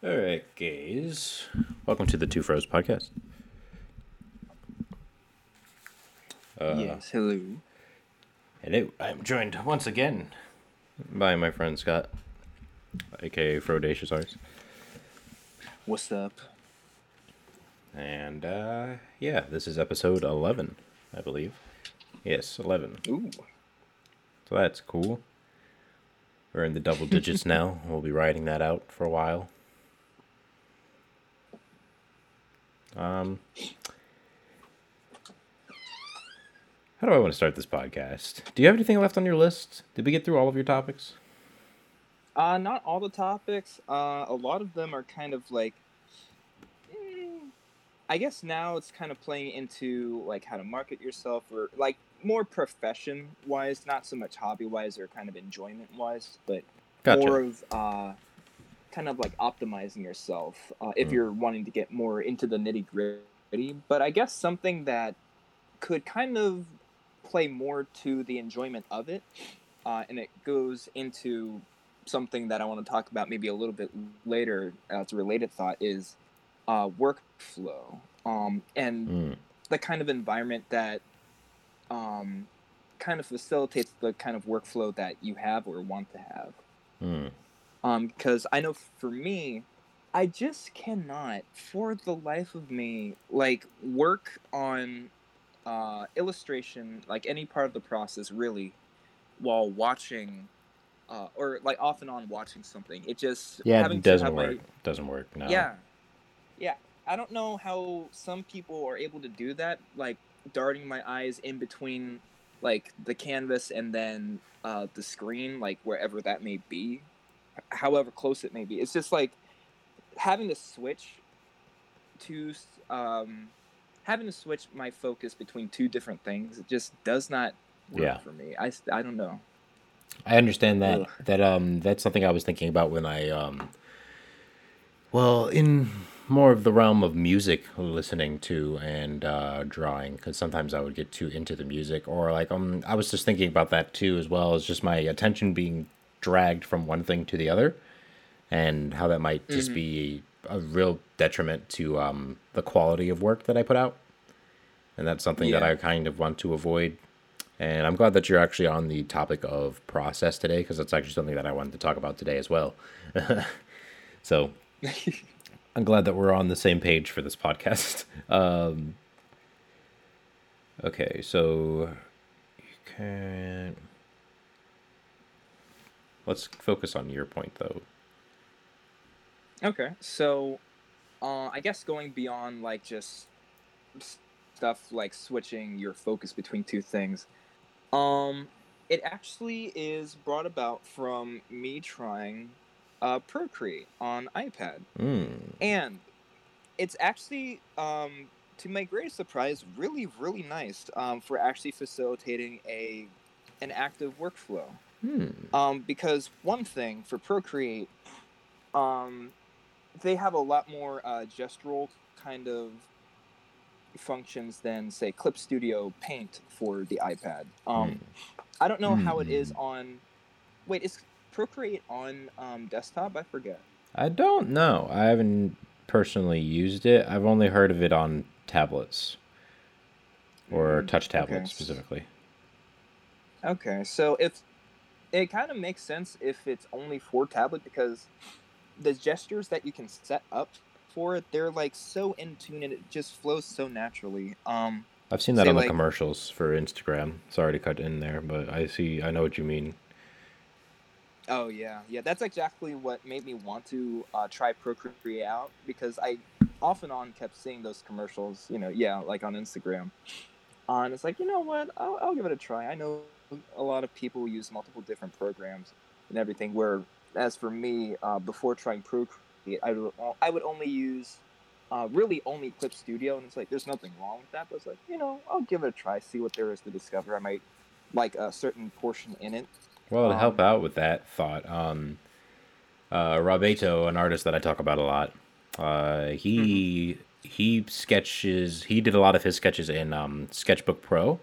All right, guys. Welcome to the Two Fros podcast. Uh, yes, hello. It, I'm joined once again by my friend Scott, aka Frodacious Arts. What's up? And uh, yeah, this is episode 11, I believe. Yes, 11. Ooh. So that's cool. We're in the double digits now. We'll be writing that out for a while. Um, how do I want to start this podcast? Do you have anything left on your list? Did we get through all of your topics? Uh, not all the topics. Uh, a lot of them are kind of like. mm, I guess now it's kind of playing into like how to market yourself or like more profession wise, not so much hobby wise or kind of enjoyment wise, but Gotcha. more of uh, kind of like optimizing yourself uh, if Mm. you're wanting to get more into the nitty gritty. But I guess something that could kind of play more to the enjoyment of it, uh, and it goes into something that I want to talk about maybe a little bit later as a related thought is uh, workflow um, and Mm, the kind of environment that um, kind of facilitates the kind of workflow that you have or want to have mm, because I know for me, I just cannot, for the life of me, like work on uh, illustration, like any part of the process, really, while watching, uh, or like off and on watching something. It just Yeah, it doesn't have my- work. Doesn't work. No. yeah, yeah. I don't know how some people are able to do that, like darting my eyes in between, like the canvas and then uh, the screen, like wherever that may be, however close it may be. It's just like having to switch to um, having to switch my focus between two different things. It just does not work Yeah. for me. I, I don't know. I understand that. Ugh. That um, that's something I was thinking about when I um. Well, in more of the realm of music listening to and uh, drawing, because sometimes I would get too into the music, or like um, I was just thinking about that too, as well as just my attention being dragged from one thing to the other, and how that might just Mhm. be a real detriment to um the quality of work that I put out, and that's something that I kind of want to avoid. And I'm glad that you're actually on the topic of process today because that's actually something that I wanted to talk about today as well. so I'm glad that we're on the same page for this podcast. Um, okay, so you can. Let's focus on your point though. Okay, so uh, I guess going beyond like just stuff like switching your focus between two things, um, it actually is brought about from me trying uh, Procreate on iPad, Mm. and it's actually um, to my greatest surprise really really nice um, for actually facilitating a an active workflow Hmm. um, because one thing for Procreate, um, they have a lot more uh, gestural kind of functions than say Clip Studio Paint for the iPad. Um, I don't know how it is on. Wait, is Procreate on um, desktop? I forget. I don't know. I haven't personally used it. I've only heard of it on tablets or Mm, touch tablets okay. specifically. Okay, so if it kind of makes sense if it's only for tablet because the gestures that you can set up for it, they're like so in tune and it just flows so naturally. Um, I've seen that Say, on the like- commercials for Instagram. Sorry to cut in there, but I see. I know what you mean. oh yeah, yeah, that's exactly what made me want to uh, try Procreate out because I off and on kept seeing those commercials. You know, yeah, like on Instagram. Uh, and it's like, you know what? I'll, I'll give it a try. I know a lot of people use multiple different programs and everything. Where, as for me, uh, before trying Procreate, I would, I would only use, uh, really only Clip Studio, and it's like there's nothing wrong with that. But it's like, you know, I'll give it a try, see what there is to discover. I might like a certain portion in it. Well, to help Um, out with that thought, um, uh, Robeto, an artist that I talk about a lot, uh, he he sketches. He did a lot of his sketches in um, Sketchbook Pro,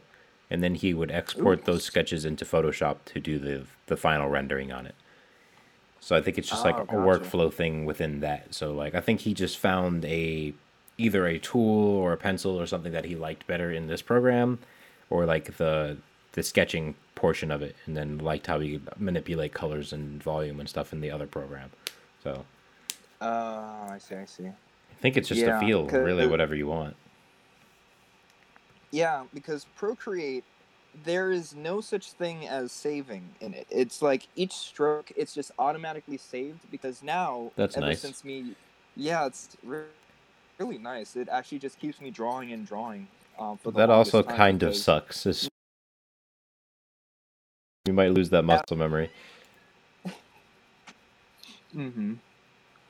and then he would export those sketches into Photoshop to do the the final rendering on it. So I think it's just like Oh, a gotcha. workflow thing within that. So like I think he just found a either a tool or a pencil or something that he liked better in this program, or like the the sketching portion of it, and then liked how he manipulate colors and volume and stuff in the other program. So Oh, I see. I see. I think it's just Yeah, a feel, really, whatever you want. Yeah, because Procreate, there is no such thing as saving in it. It's like each stroke, it's just automatically saved because now, That's ever nice. since me, yeah, it's re- really nice. It actually just keeps me drawing and drawing. Um, for the That also kind of sucks. It's- you might lose that muscle memory. Mm-hmm.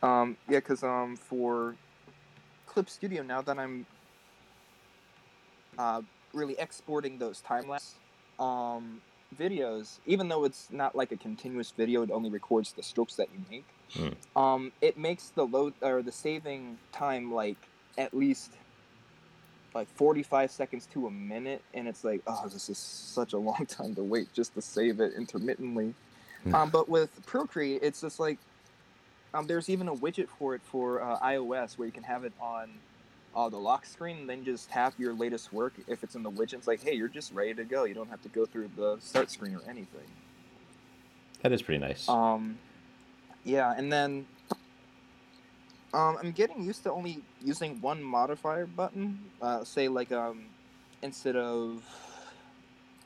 Um, yeah, because um, for Clip Studio, now that I'm uh, really exporting those time lapse um, videos, even though it's not like a continuous video, it only records the strokes that you make. Hmm. Um, it makes the load or the saving time like at least like 45 seconds to a minute, and it's like, oh, this is such a long time to wait just to save it intermittently. Hmm. um, but with Procreate, it's just like um, there's even a widget for it for uh, iOS where you can have it on uh, the lock screen and then just tap your latest work if it's in the widget. It's like, hey, you're just ready to go. You don't have to go through the start screen or anything. That is pretty nice. Um, yeah, and then um, I'm getting used to only using one modifier button. Uh, say like um, instead of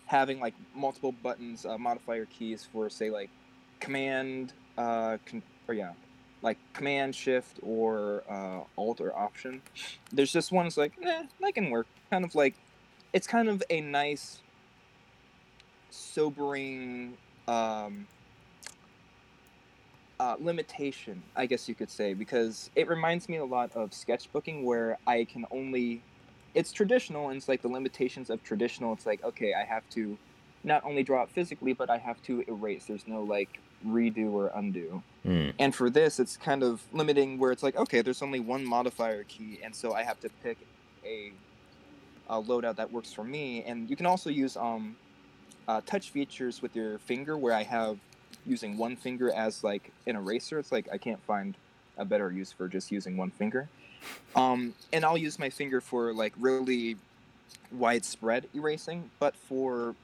having like multiple buttons, uh, modifier keys for say like command, uh, con- or yeah, like command shift or uh, alt or option. There's just one. It's like, eh, that can work. Kind of like, it's kind of a nice, sobering. Um, uh, limitation, I guess you could say, because it reminds me a lot of sketchbooking where I can only. It's traditional, and it's like the limitations of traditional. It's like, okay, I have to not only draw it physically, but I have to erase. There's no like redo or undo. Hmm. And for this, it's kind of limiting where it's like, okay, there's only one modifier key, and so I have to pick a, a loadout that works for me. And you can also use um, uh, touch features with your finger, where I have using one finger as like an eraser. It's like I can't find a better use for just using one finger. Um, and I'll use my finger for like really widespread erasing, but for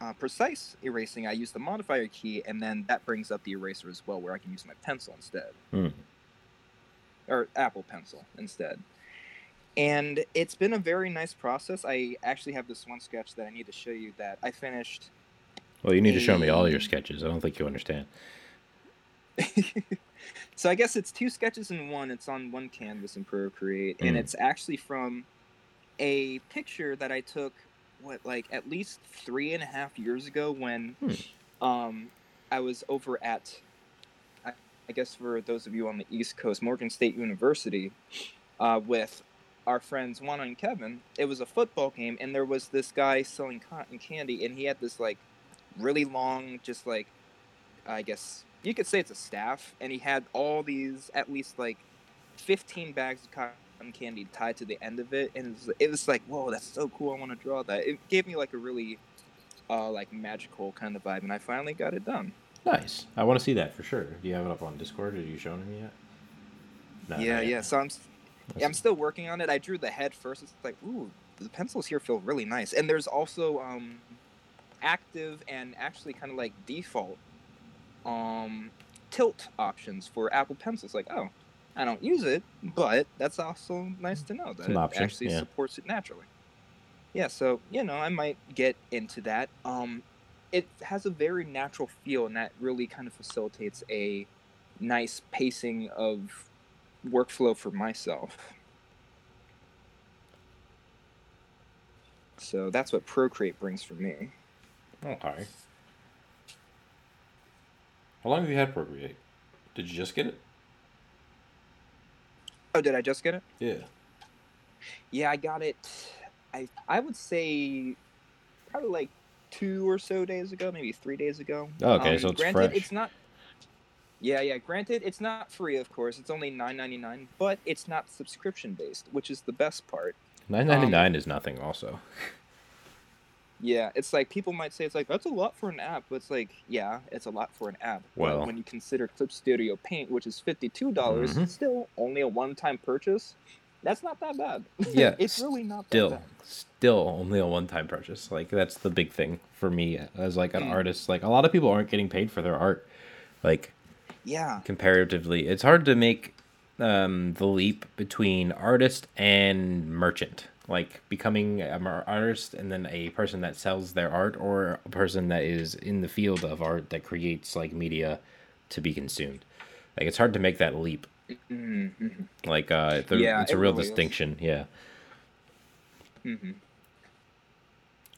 uh, precise erasing, I use the modifier key, and then that brings up the eraser as well, where I can use my pencil instead, Hmm. or Apple Pencil instead. And it's been a very nice process. I actually have this one sketch that I need to show you that I finished. Well, you need to show me all your sketches. I don't think you understand. so I guess it's two sketches in one. It's on one canvas in Procreate, and Mm. it's actually from a picture that I took, what like at least three and a half years ago when Hmm. um, I was over at, I, I guess for those of you on the East Coast, Morgan State University, uh, with our friends Juan and Kevin. It was a football game, and there was this guy selling cotton candy, and he had this like really long, just like I guess you could say it's a staff, and he had all these at least like 15 bags of cotton candy tied to the end of it, and it was, it was like, whoa, that's so cool. I want to draw that. It gave me like a really uh, like magical kind of vibe, and I finally got it done. Nice. I want to see that for sure. Do you have it up on Discord? Have you shown him yet? No, yeah, yet. yeah. So I'm, yeah, I'm still working on it. I drew the head first. It's like, ooh, the pencils here feel really nice. And there's also um, active and actually kind of like default um, tilt options for Apple Pencils. Like, oh, I don't use it, but that's also nice to know that it option, actually yeah. supports it naturally. Yeah, so you know, I might get into that. Um, it has a very natural feel, and that really kind of facilitates a nice pacing of workflow for myself. So that's what Procreate brings for me. Okay. How long have you had Procreate? Did you just get it? Oh, did I just get it? Yeah. Yeah, I got it. I I would say probably like two or so days ago, maybe three days ago. Oh, okay, Um, so it's granted, fresh. it's not. Yeah, yeah. Granted, it's not free, of course. It's only nine ninety nine, but it's not subscription based, which is the best part. Nine ninety nine is nothing. Also. Yeah, it's like people might say it's like that's a lot for an app, but it's like yeah, it's a lot for an app. Well, but when you consider Clip Studio Paint, which is fifty two dollars, mm-hmm. still only a one time purchase. That's not that bad. Yeah, it's really not still, bad. Still only a one time purchase. Like that's the big thing for me as like an mm. artist. Like a lot of people aren't getting paid for their art. Like yeah, comparatively, it's hard to make um, the leap between artist and merchant like becoming an artist and then a person that sells their art or a person that is in the field of art that creates like media to be consumed like it's hard to make that leap mm-hmm. like uh the, yeah, it's a real really distinction is. yeah mm-hmm.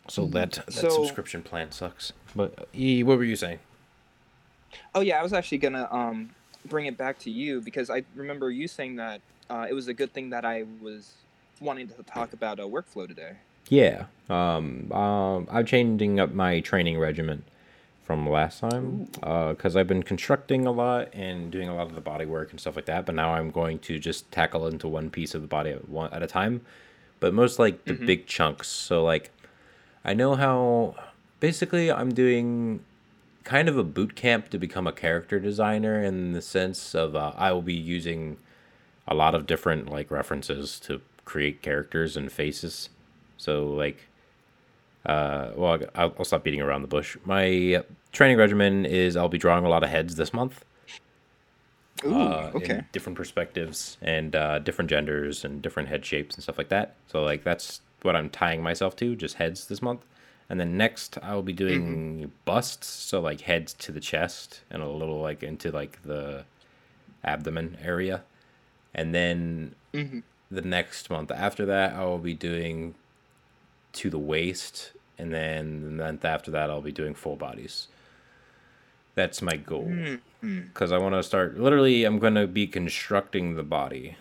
so that that so, subscription plan sucks but e what were you saying oh yeah i was actually gonna um bring it back to you because i remember you saying that uh, it was a good thing that i was wanting to talk about a workflow today. Yeah, um, um, I'm changing up my training regimen from last time because uh, I've been constructing a lot and doing a lot of the body work and stuff like that. But now I'm going to just tackle into one piece of the body at one at a time, but most like the mm-hmm. big chunks. So like, I know how basically I'm doing kind of a boot camp to become a character designer in the sense of uh, I will be using a lot of different like references to create characters and faces. So like, uh, well, I'll, I'll stop beating around the bush. My training regimen is I'll be drawing a lot of heads this month. Ooh, uh, okay. different perspectives and uh, different genders and different head shapes and stuff like that. So like that's what I'm tying myself to, just heads this month. And then next I will be doing mm-hmm. busts, so like heads to the chest and a little like into like the abdomen area. And then mm-hmm the next month after that, I will be doing to the waist, and then the month after that, I'll be doing full bodies. That's my goal because mm-hmm. I want to start. Literally, I'm going to be constructing the body,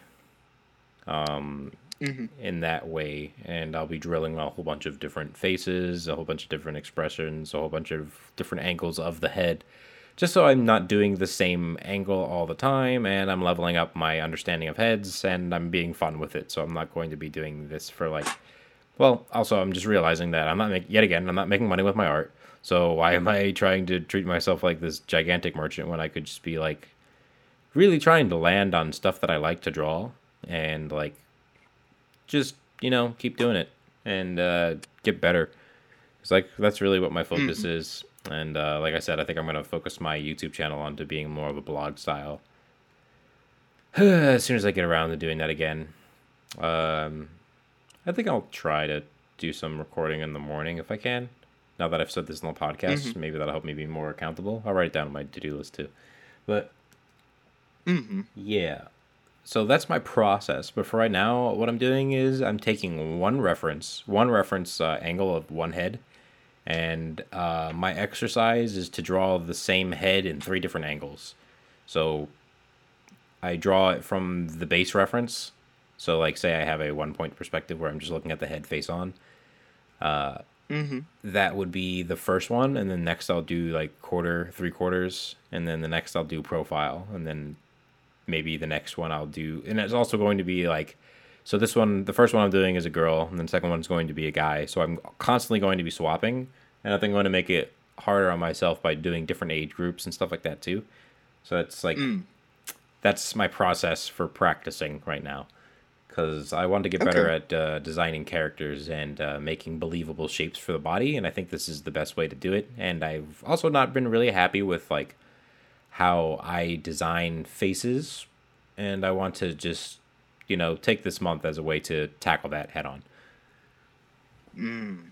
um, mm-hmm. in that way, and I'll be drilling a whole bunch of different faces, a whole bunch of different expressions, a whole bunch of different angles of the head just so I'm not doing the same angle all the time and I'm leveling up my understanding of heads and I'm being fun with it. So I'm not going to be doing this for like well, also I'm just realizing that I'm not make, yet again, I'm not making money with my art. So why am I trying to treat myself like this gigantic merchant when I could just be like really trying to land on stuff that I like to draw and like just, you know, keep doing it and uh, get better. It's like that's really what my focus mm. is and uh, like I said, I think I'm going to focus my YouTube channel onto being more of a blog style. as soon as I get around to doing that again, um, I think I'll try to do some recording in the morning if I can. Now that I've said this in the podcast, mm-hmm. maybe that'll help me be more accountable. I'll write it down on my to do list too. But mm-hmm. yeah, so that's my process. But for right now, what I'm doing is I'm taking one reference, one reference uh, angle of one head, and uh, my exercise is to draw the same head in three different angles. So I draw it from the base reference. So, like, say I have a one point perspective where I'm just looking at the head face on. Uh, mm-hmm. That would be the first one, and then next I'll do like quarter, three quarters, and then the next I'll do profile, and then maybe the next one I'll do, and it's also going to be like so this one, the first one I'm doing is a girl, and then the second one's going to be a guy. So I'm constantly going to be swapping, and I think I'm going to make it harder on myself by doing different age groups and stuff like that too. So it's like mm. that's my process for practicing right now, because I want to get better at uh, designing characters and uh, making believable shapes for the body, and I think this is the best way to do it. And I've also not been really happy with like how I design faces, and I want to just you know, take this month as a way to tackle that head on. Mm.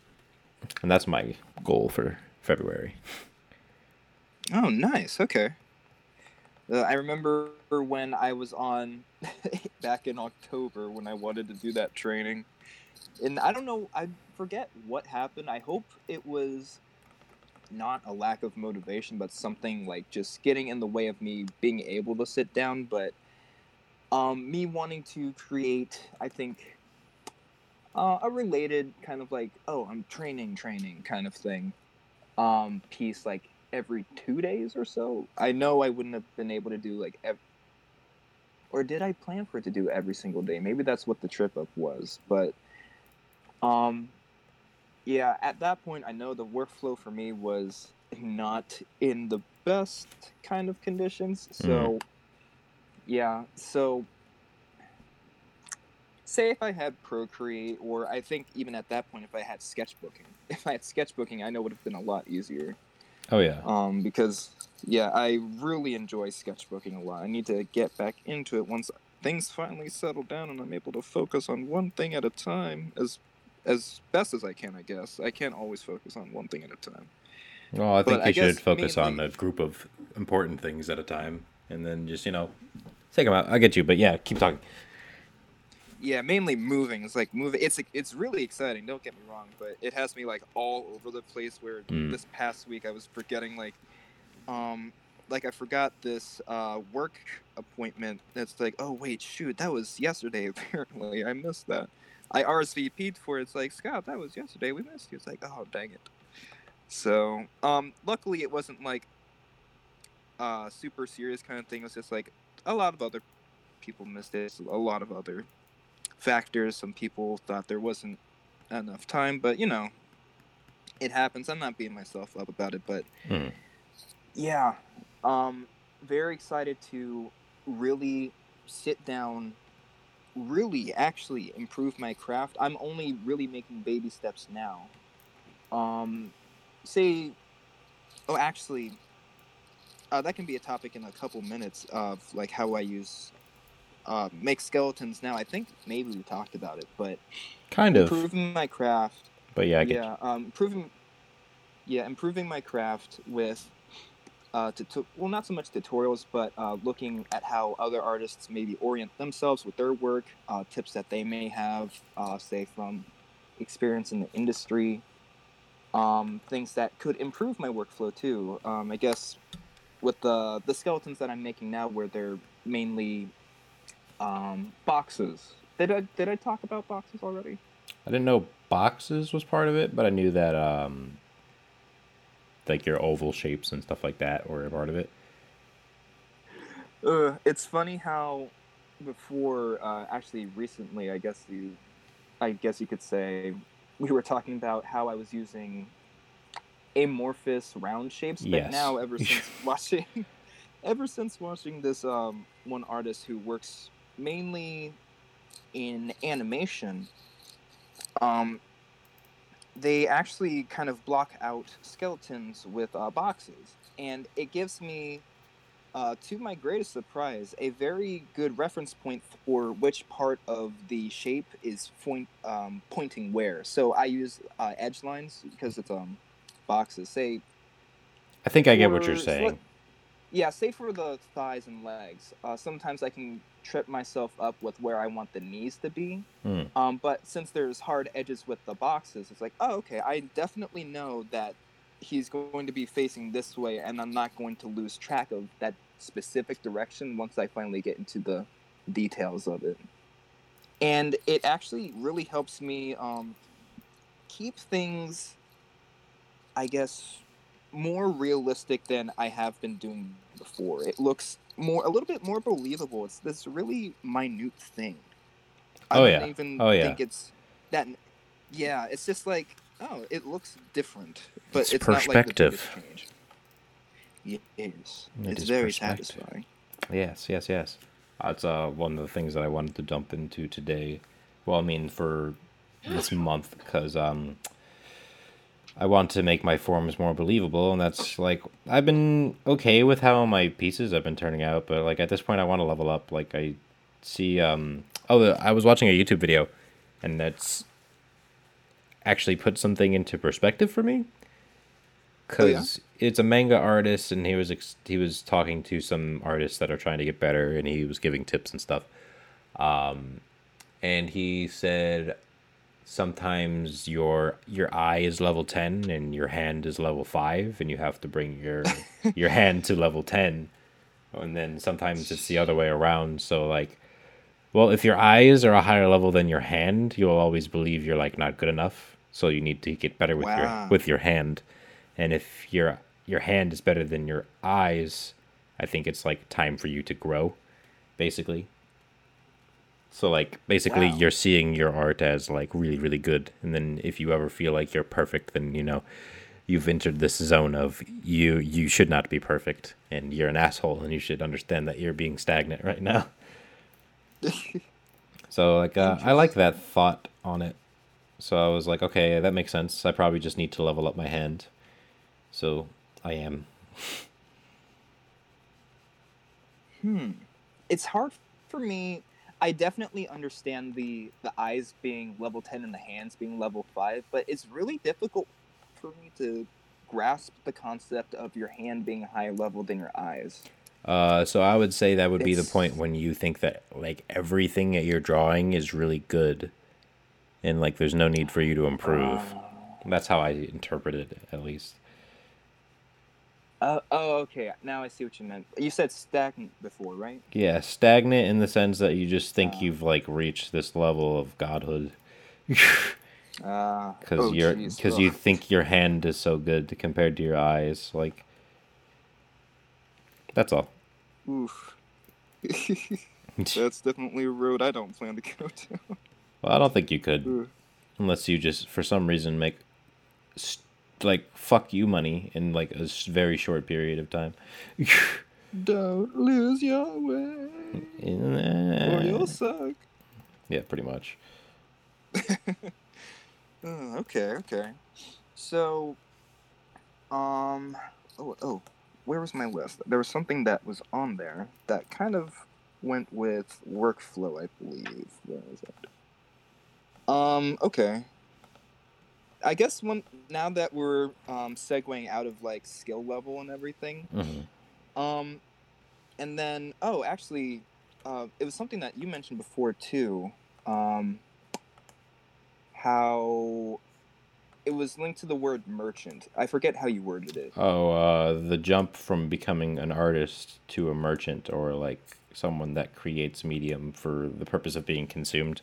And that's my goal for February. Oh, nice. Okay. Uh, I remember when I was on back in October when I wanted to do that training. And I don't know, I forget what happened. I hope it was not a lack of motivation, but something like just getting in the way of me being able to sit down. But um, me wanting to create, I think, uh, a related kind of like, oh, I'm training, training kind of thing, um, piece like every two days or so. I know I wouldn't have been able to do like, ev- or did I plan for it to do every single day? Maybe that's what the trip up was, but, um, yeah, at that point, I know the workflow for me was not in the best kind of conditions. So, yeah, so say if I had Procreate, or I think even at that point, if I had sketchbooking, if I had sketchbooking, I know it would have been a lot easier. Oh yeah. Um, because yeah, I really enjoy sketchbooking a lot. I need to get back into it once things finally settle down and I'm able to focus on one thing at a time as as best as I can. I guess I can't always focus on one thing at a time. Well, I think But you I should focus on a group of important things at a time, and then just you know, take them out. I get you, but yeah, keep talking. Yeah, mainly moving. It's like moving. It's it's really exciting. Don't get me wrong, but it has me like all over the place. Where Mm. this past week I was forgetting like, um, like I forgot this uh work appointment. That's like, oh wait, shoot, that was yesterday. Apparently, I missed that. I RSVP'd for it. It's like Scott, that was yesterday. We missed you. It's like, oh dang it. So, um, luckily it wasn't like, uh, super serious kind of thing. It was just like a lot of other people missed it. A lot of other factors. Some people thought there wasn't enough time, but you know, it happens. I'm not beating myself up about it, but Hmm. yeah, um, very excited to really sit down, really actually improve my craft. I'm only really making baby steps now. Um, say, oh, actually, uh, that can be a topic in a couple minutes of like how I use uh, make skeletons now. I think maybe we talked about it, but Kind of, improving my craft but yeah, I get. yeah, um, improving. Yeah, improving my craft with, uh, tuto- well, not so much tutorials, but uh, looking at how other artists maybe orient themselves with their work, uh, tips that they may have, uh, say from experience in the industry, um, things that could improve my workflow too. Um, I guess with the the skeletons that I'm making now, where they're mainly um, boxes. Did I did I talk about boxes already? I didn't know boxes was part of it, but I knew that um, like your oval shapes and stuff like that were a part of it. Uh, it's funny how before, uh, actually recently, I guess you, I guess you could say, we were talking about how I was using amorphous round shapes, but Yes. now ever since watching, ever since watching this um, one artist who works mainly in animation, um, they actually kind of block out skeletons with uh, boxes, and it gives me uh, to my greatest surprise, a very good reference point for which part of the shape is point, um, pointing where. So I use uh, edge lines because it's um boxes. Say I think I get what you're saying. let- yeah, say for the thighs and legs. Uh, sometimes I can trip myself up with where I want the knees to be. Hmm. Um, but since there's hard edges with the boxes, it's like, oh, okay, I definitely know that he's going to be facing this way, and I'm not going to lose track of that specific direction once I finally get into the details of it. And it actually really helps me um, keep things, I guess, more realistic than I have been doing before. It looks more, a little bit more believable. It's this really minute thing. I Oh, don't yeah. even Oh, yeah. think it's that. Yeah, it's just like, oh, it looks different, but It's it's, not perspective. like the biggest. It it's very satisfying. Yes, yes, yes. That's uh, one of the things that I wanted to jump into today. Well, I mean, for this month, because um, I want to make my forms more believable, and that's like I've been okay with how my pieces have been turning out, but like at this point, I want to level up. Like I see, um, oh, I was watching a YouTube video, and that's actually put something into perspective for me Oh, yeah? because it's a manga artist and he was ex- he was talking to some artists that are trying to get better and he was giving tips and stuff um and he said sometimes your your eye is level 10 and your hand is level 5 and you have to bring your your hand to level 10 and then sometimes it's the other way around. So like well if your eyes are a higher level than your hand you'll always believe you're like not good enough. So you need to get better with Wow. your with your hand. And if your your hand is better than your eyes i think it's like time for you to grow basically So like basically Wow. you're seeing your art as like really really good and then if you ever feel like you're perfect then you know you've entered this zone of you you should not be perfect and you're an asshole and you should understand that you're being stagnant right now. So like uh, I like that thought on it. So I was like, okay, that makes sense. I probably just need to level up my hand. So I am. Hmm. It's hard for me. I definitely understand the the eyes being level ten and the hands being level five, but it's really difficult for me to grasp the concept of your hand being higher level than your eyes. Uh, so I would say that would be the point when you think that like everything that you're drawing is really good, and like there's no need for you to improve. That's how I interpreted it, at least. Uh, oh, okay. Now I see what you meant. You said stagnant before, right? Yeah, stagnant in the sense that you just think Uh. you've like reached this level of godhood. Uh, because oh, you're because you think your hand is so good compared to your eyes like that's all Oof. That's definitely a road I don't plan to go to. well i don't think you could unless you just for some reason make s- like fuck you money in like a very short period of time Don't lose your way, or you'll suck. yeah pretty much Oh, okay, okay. So, um, oh, oh, where was my list? There was something that was on there that kind of went with workflow, I believe. Where is it? Um, okay. I guess when now that we're um, segueing out of like skill level and everything, hmm um, and then oh, actually, uh, it was something that you mentioned before too. Um, how it was linked to the word merchant. I forget how you worded it. oh uh the jump from becoming an artist to a merchant or like someone that creates medium for the purpose of being consumed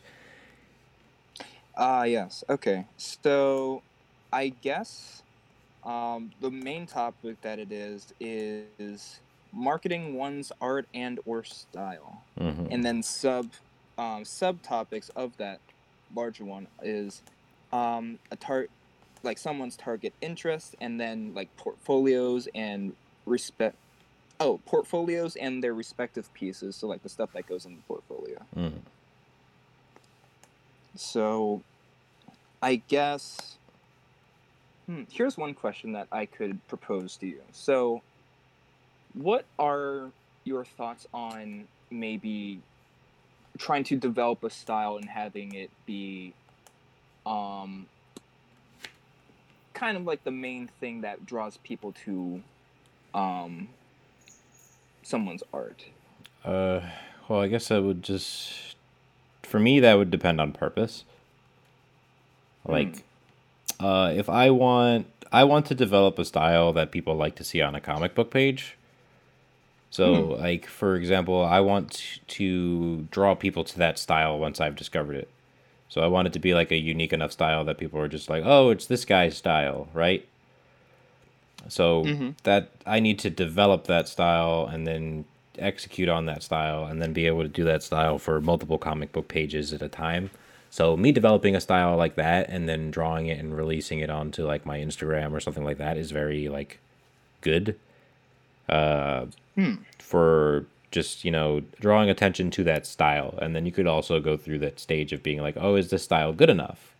Ah, yes. Okay. So, I guess um, the main topic that it is is marketing one's art and or style. hmm and then sub um, subtopics of that larger one is um, a tar- like someone's target interest and then like portfolios and respect oh portfolios and their respective pieces so like the stuff that goes in the portfolio hmm so i guess hmm, here's one question that i could propose to you so what are your thoughts on maybe trying to develop a style and having it be um kind of like the main thing that draws people to um someone's art Uh, well, I guess I would just. For me, that would depend on purpose. Like, uh, if I want, I want to develop a style that people like to see on a comic book page. So, like for example, I want to draw people to that style once I've discovered it. So I want it to be like a unique enough style that people are just like, "Oh, it's this guy's style," right? So Mhm. that I need to develop that style and then execute on that style and then be able to do that style for multiple comic book pages at a time. So me developing a style like that and then drawing it and releasing it onto like my Instagram or something like that is very like good. Uh Hmm. for just, you know, drawing attention to that style. And then you could also go through that stage of being like, "Oh, is this style good enough?"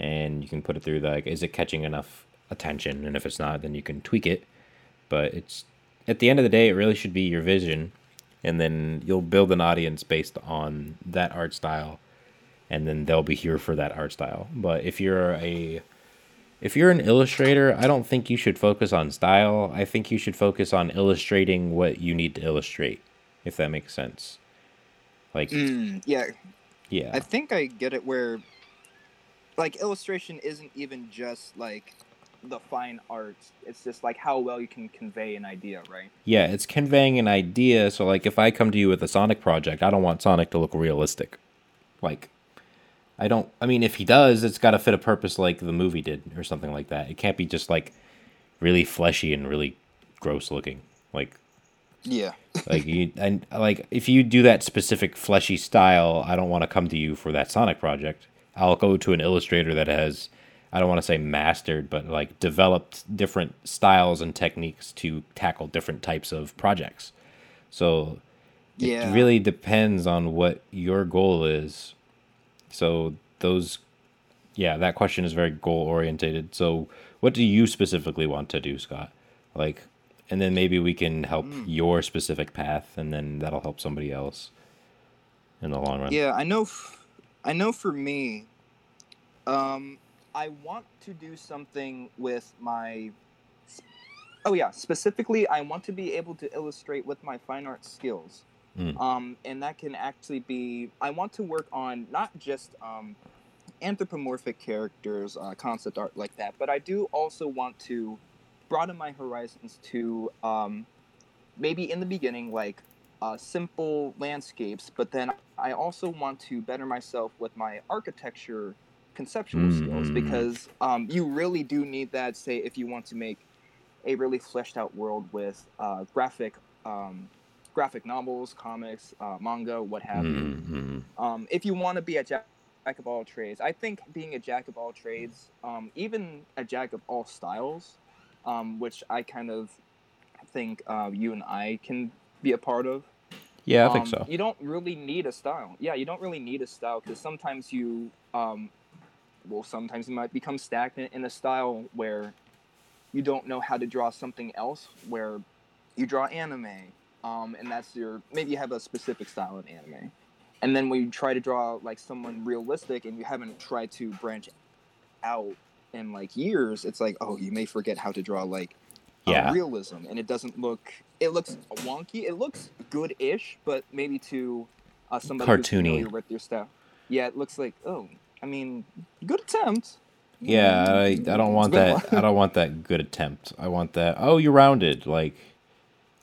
And you can put it through the, like is it catching enough attention and if it's not then you can tweak it. But it's at the end of the day, it really should be your vision, and then you'll build an audience based on that art style, and then they'll be here for that art style. But if you're a if you're an illustrator, I don't think you should focus on style. I think you should focus on illustrating what you need to illustrate, if that makes sense. Like, Mm, yeah yeah, i think i get it where like illustration isn't even just like the fine art it's just like how well you can convey an idea right yeah, it's conveying an idea. So, like, if I come to you with a Sonic project, I don't want Sonic to look realistic. Like, I don't. I mean, if he does, it's got to fit a purpose like the movie did, or something like that. It can't be just like really fleshy and really gross looking. Like, yeah like you and like if you do that specific fleshy style, I don't want to come to you for that Sonic project. I'll go to an illustrator that has I don't want to say mastered, but like developed different styles and techniques to tackle different types of projects. So Yeah. it really depends on what your goal is. So those yeah, that question is very goal orientated. So what do you specifically want to do, Scott? Like and then maybe we can help Mm. your specific path and then that'll help somebody else in the long run. Yeah, I know. F- I know. For me, um, I want to do something with my. Oh yeah, specifically, I want to be able to illustrate with my fine art skills. Mm. Um, and that can actually be. I want to work on not just um, anthropomorphic characters, uh, concept art like that, but I do also want to broaden my horizons to um, maybe in the beginning, like uh, simple landscapes, but then I also want to better myself with my architecture conceptual skills Mm. because um, you really do need that, say, if you want to make a really fleshed out world with uh, graphic. Um, graphic novels comics uh, manga what have you Mhm. um, if you want to be a jack, jack of all trades, I think being a jack of all trades, um, even a jack of all styles, um, which I kind of think uh, you and I can be a part of. Yeah, I think um, so. You don't really need a style. Yeah, you don't really need a style because sometimes you, um, well, sometimes you might become stagnant in a style where you don't know how to draw something else. Where you draw anime, um, and that's your maybe you have a specific style in anime, and then when you try to draw like someone realistic and you haven't tried to branch out in like years, it's like oh you may forget how to draw like Yeah. realism, and it doesn't look. It looks wonky. It looks good-ish, but maybe to uh, somebody Cartoony. familiar with your style, yeah, it looks like oh, I mean, good attempt. Yeah, I, I don't want that. I don't want that good attempt. I want that. Oh, you're rounded. Like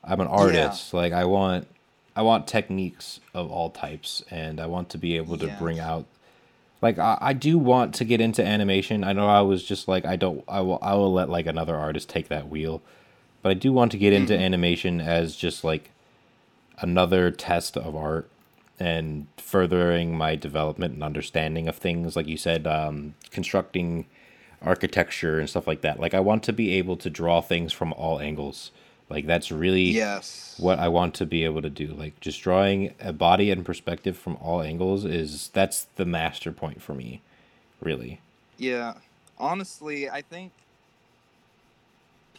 I'm an artist. Like I want, I want techniques of all types, and I want to be able to bring out. Like I, I do want to get into animation. I know I was just like I don't. I will. I will let like another artist take that wheel, but I do want to get into animation as just like another test of art and furthering my development and understanding of things like you said um, constructing architecture and stuff like that like i want to be able to draw things from all angles like that's really Yes. what i want to be able to do like just drawing a body and perspective from all angles is that's the master point for me really Yeah. Honestly, I think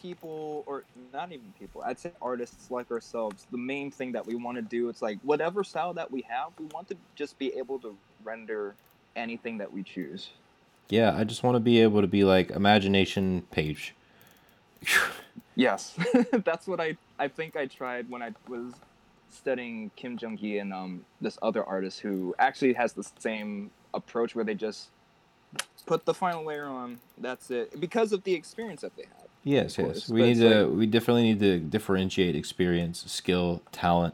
people or not even people, I'd say artists like ourselves, the main thing that we want to do, it's like whatever style that we have, we want to just be able to render anything that we choose. yeah i just want to be able to be like imagination page Yes. That's what I I think I tried when I was studying Kim Jung Gi and um this other artist who actually has the same approach where they just put the final layer on. That's it. Because of the experience that they have. Yes, yes. We need to. like- we definitely need to differentiate experience, skill, talent,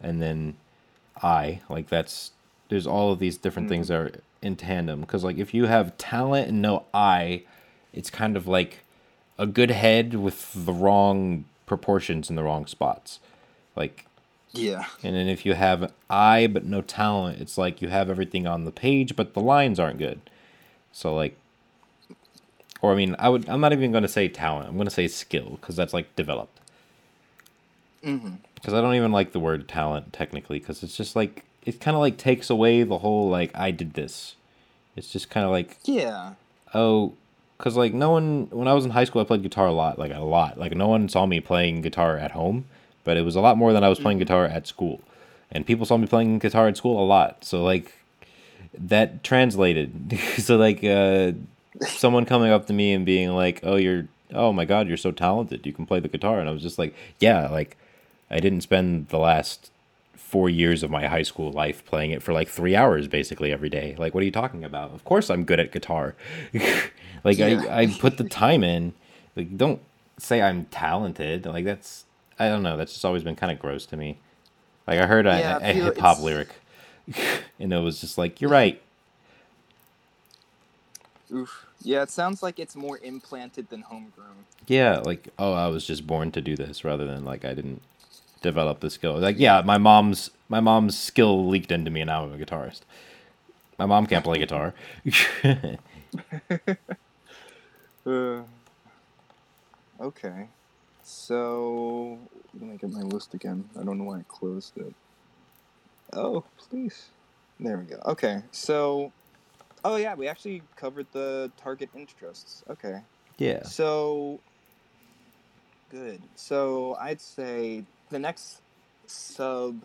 and then eye. Like that's. There's all of these different things that are in tandem. Because like if you have talent and no eye, it's kind of like a good head with the wrong proportions in the wrong spots. Like Yeah. and then if you have eye but no talent, it's like you have everything on the page but the lines aren't good. So like or I mean, I would I'm not even going to say talent. I'm going to say skill cuz that's like developed. Mm-hmm. Cuz I don't even like the word talent technically cuz it's just like it kind of like takes away the whole like I did this. It's just kind of like Yeah. oh because like no one when i was in high school i played guitar a lot like a lot like no one saw me playing guitar at home but it was a lot more than i was playing guitar at school and people saw me playing guitar at school a lot so like that translated so like uh someone coming up to me and being like oh you're oh my god you're so talented you can play the guitar and i was just like yeah like i didn't spend the last four years of my high school life playing it for like three hours basically every day. Like, what are you talking about? Of course, I'm good at guitar. like, Yeah. I, I put the time in. Like, don't say I'm talented. Like, that's, I don't know. That's just always been kind of gross to me. Like, I heard a, Yeah, a, feel hip hop lyric, and it was just like, you're right. Oof. Yeah, it sounds like it's more implanted than homegrown. Yeah, like, oh, I was just born to do this rather than like I didn't develop the skill. Like, yeah, my mom's my mom's skill leaked into me, and now I'm a guitarist. My mom can't play guitar. Uh, okay. So let me get my list again. I don't know why I closed it. Oh, please. There we go. Okay. So Oh yeah, we actually covered the target interests. Okay. yeah. So good. So I'd say the next sub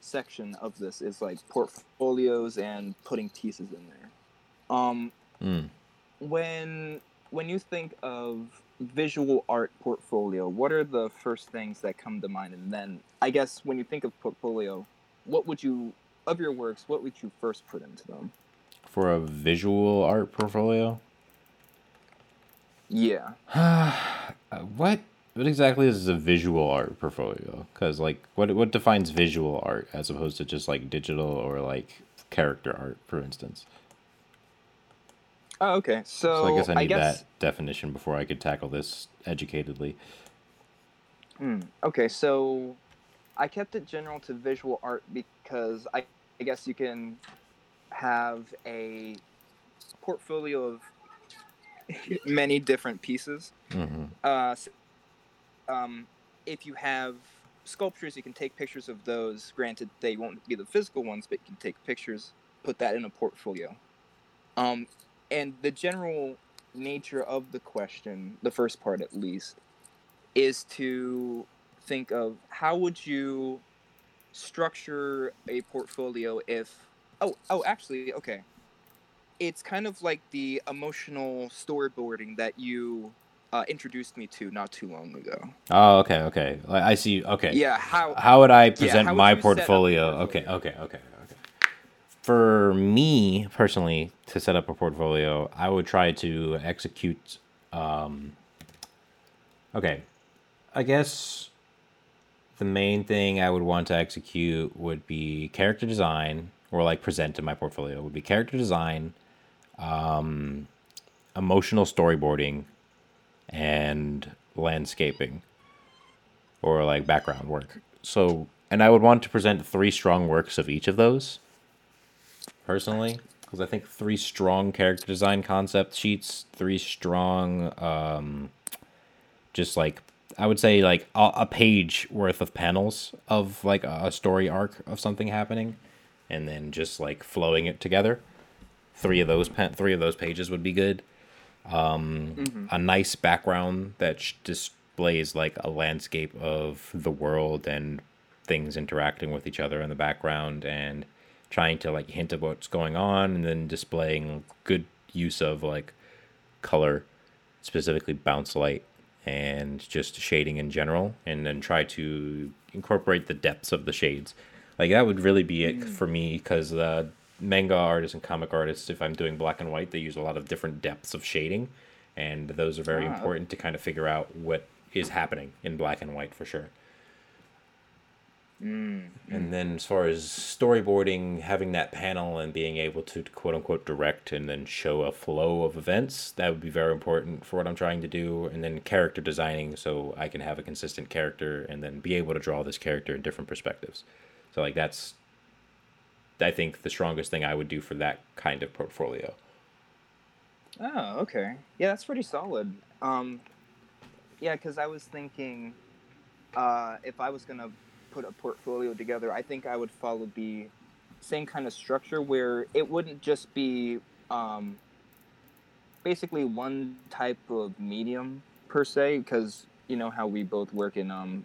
section of this is like portfolios and putting pieces in there. Um Mm. when when you think of visual art portfolio, what are the first things that come to mind? And then I guess when you think of portfolio, what would you of your works, what would you first put into them? For a visual art portfolio. Yeah. Uh, what what exactly is a visual art portfolio? Because like, what what defines visual art as opposed to just like digital or like character art, for instance? Oh, okay. So, So I guess I need guess, that definition before I could tackle this educatedly. Hmm. Okay, so I kept it general to visual art because I, I guess you can have a portfolio of many different pieces. hmm Uh, s- um, if you have sculptures, you can take pictures of those. Granted, they won't be the physical ones, but you can take pictures, put that in a portfolio. Um, and the general nature of the question, the first part at least, is to think of how would you structure a portfolio if oh oh actually okay it's kind of like the emotional storyboarding that you uh, introduced me to not too long ago Oh, okay, okay. I see. Okay. yeah how How would I present would my you set up a portfolio? Okay, portfolio? okay, okay, okay. For me personally, to set up a portfolio, I would try to execute. Um, okay, I guess the main thing I would want to execute would be character design, or like present in my portfolio would be character design, um, emotional storyboarding, and landscaping or like background work. So, and I would want to present three strong works of each of those personally, because I think three strong character design concept sheets, three strong, um, just like I would say like a, a page worth of panels of like a, a story arc of something happening, and then just like flowing it together. Three of those pa- three of those pages would be good Mhm. a nice background that sh- displays like a landscape of the world and things interacting with each other in the background and trying to like hint at what's going on and then displaying good use of like color specifically bounce light and just shading in general and then try to incorporate the depths of the shades like that would really be it for me because uh, manga artists and comic artists if i'm doing black and white they use a lot of different depths of shading and those are very Ah, important to kind of figure out what is happening in black and white for sure Mm. and then as far as storyboarding, having that panel and being able to quote unquote direct and then show a flow of events, that would be very important for what I'm trying to do. And then character designing so I can have a consistent character and then be able to draw this character in different perspectives. So like that's I think the strongest thing I would do for that kind of portfolio. Oh, okay. Yeah, that's pretty solid. Um, yeah, because I was thinking, uh, if I was gonna put a portfolio together, I think I would follow the same kind of structure where it wouldn't just be um, basically one type of medium per se, because you know how we both work in um,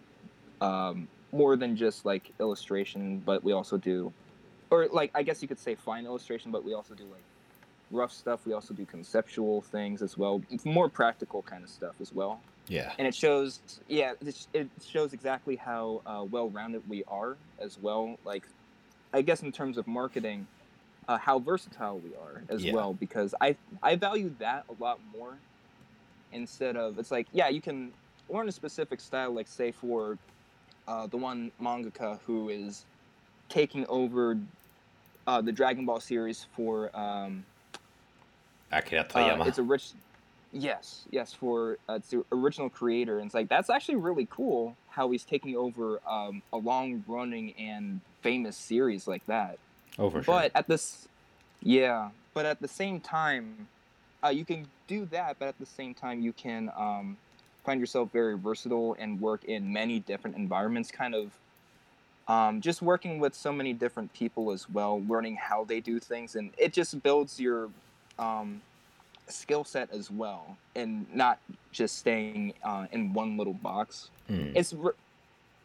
um, more than just like illustration, but we also do, or like I guess you could say fine illustration, but we also do like rough stuff. We also do conceptual things as well, more practical kind of stuff as well. Yeah. And it shows, yeah, it, shows exactly how uh, well-rounded we are as well. Like, I guess in terms of marketing, uh, how versatile we are as Yeah. well. Because I I value that a lot more. Instead of it's like yeah, you can learn a specific style. Like say for uh, the one mangaka who is taking over uh, the Dragon Ball series for um, Akira uh, it's a rich Yes, yes, for uh, it's the original creator, and it's like that's actually really cool how he's taking over um, a long-running and famous series like that. Oh, for sure. But at this, yeah, but at the same time, uh, you can do that, but at the same time, you can um, find yourself very versatile and work in many different environments. Kind of, um, just working with so many different people as well, learning how they do things, and it just builds your um, skill set as well, and not just staying uh, in one little box. Mm. It's, re-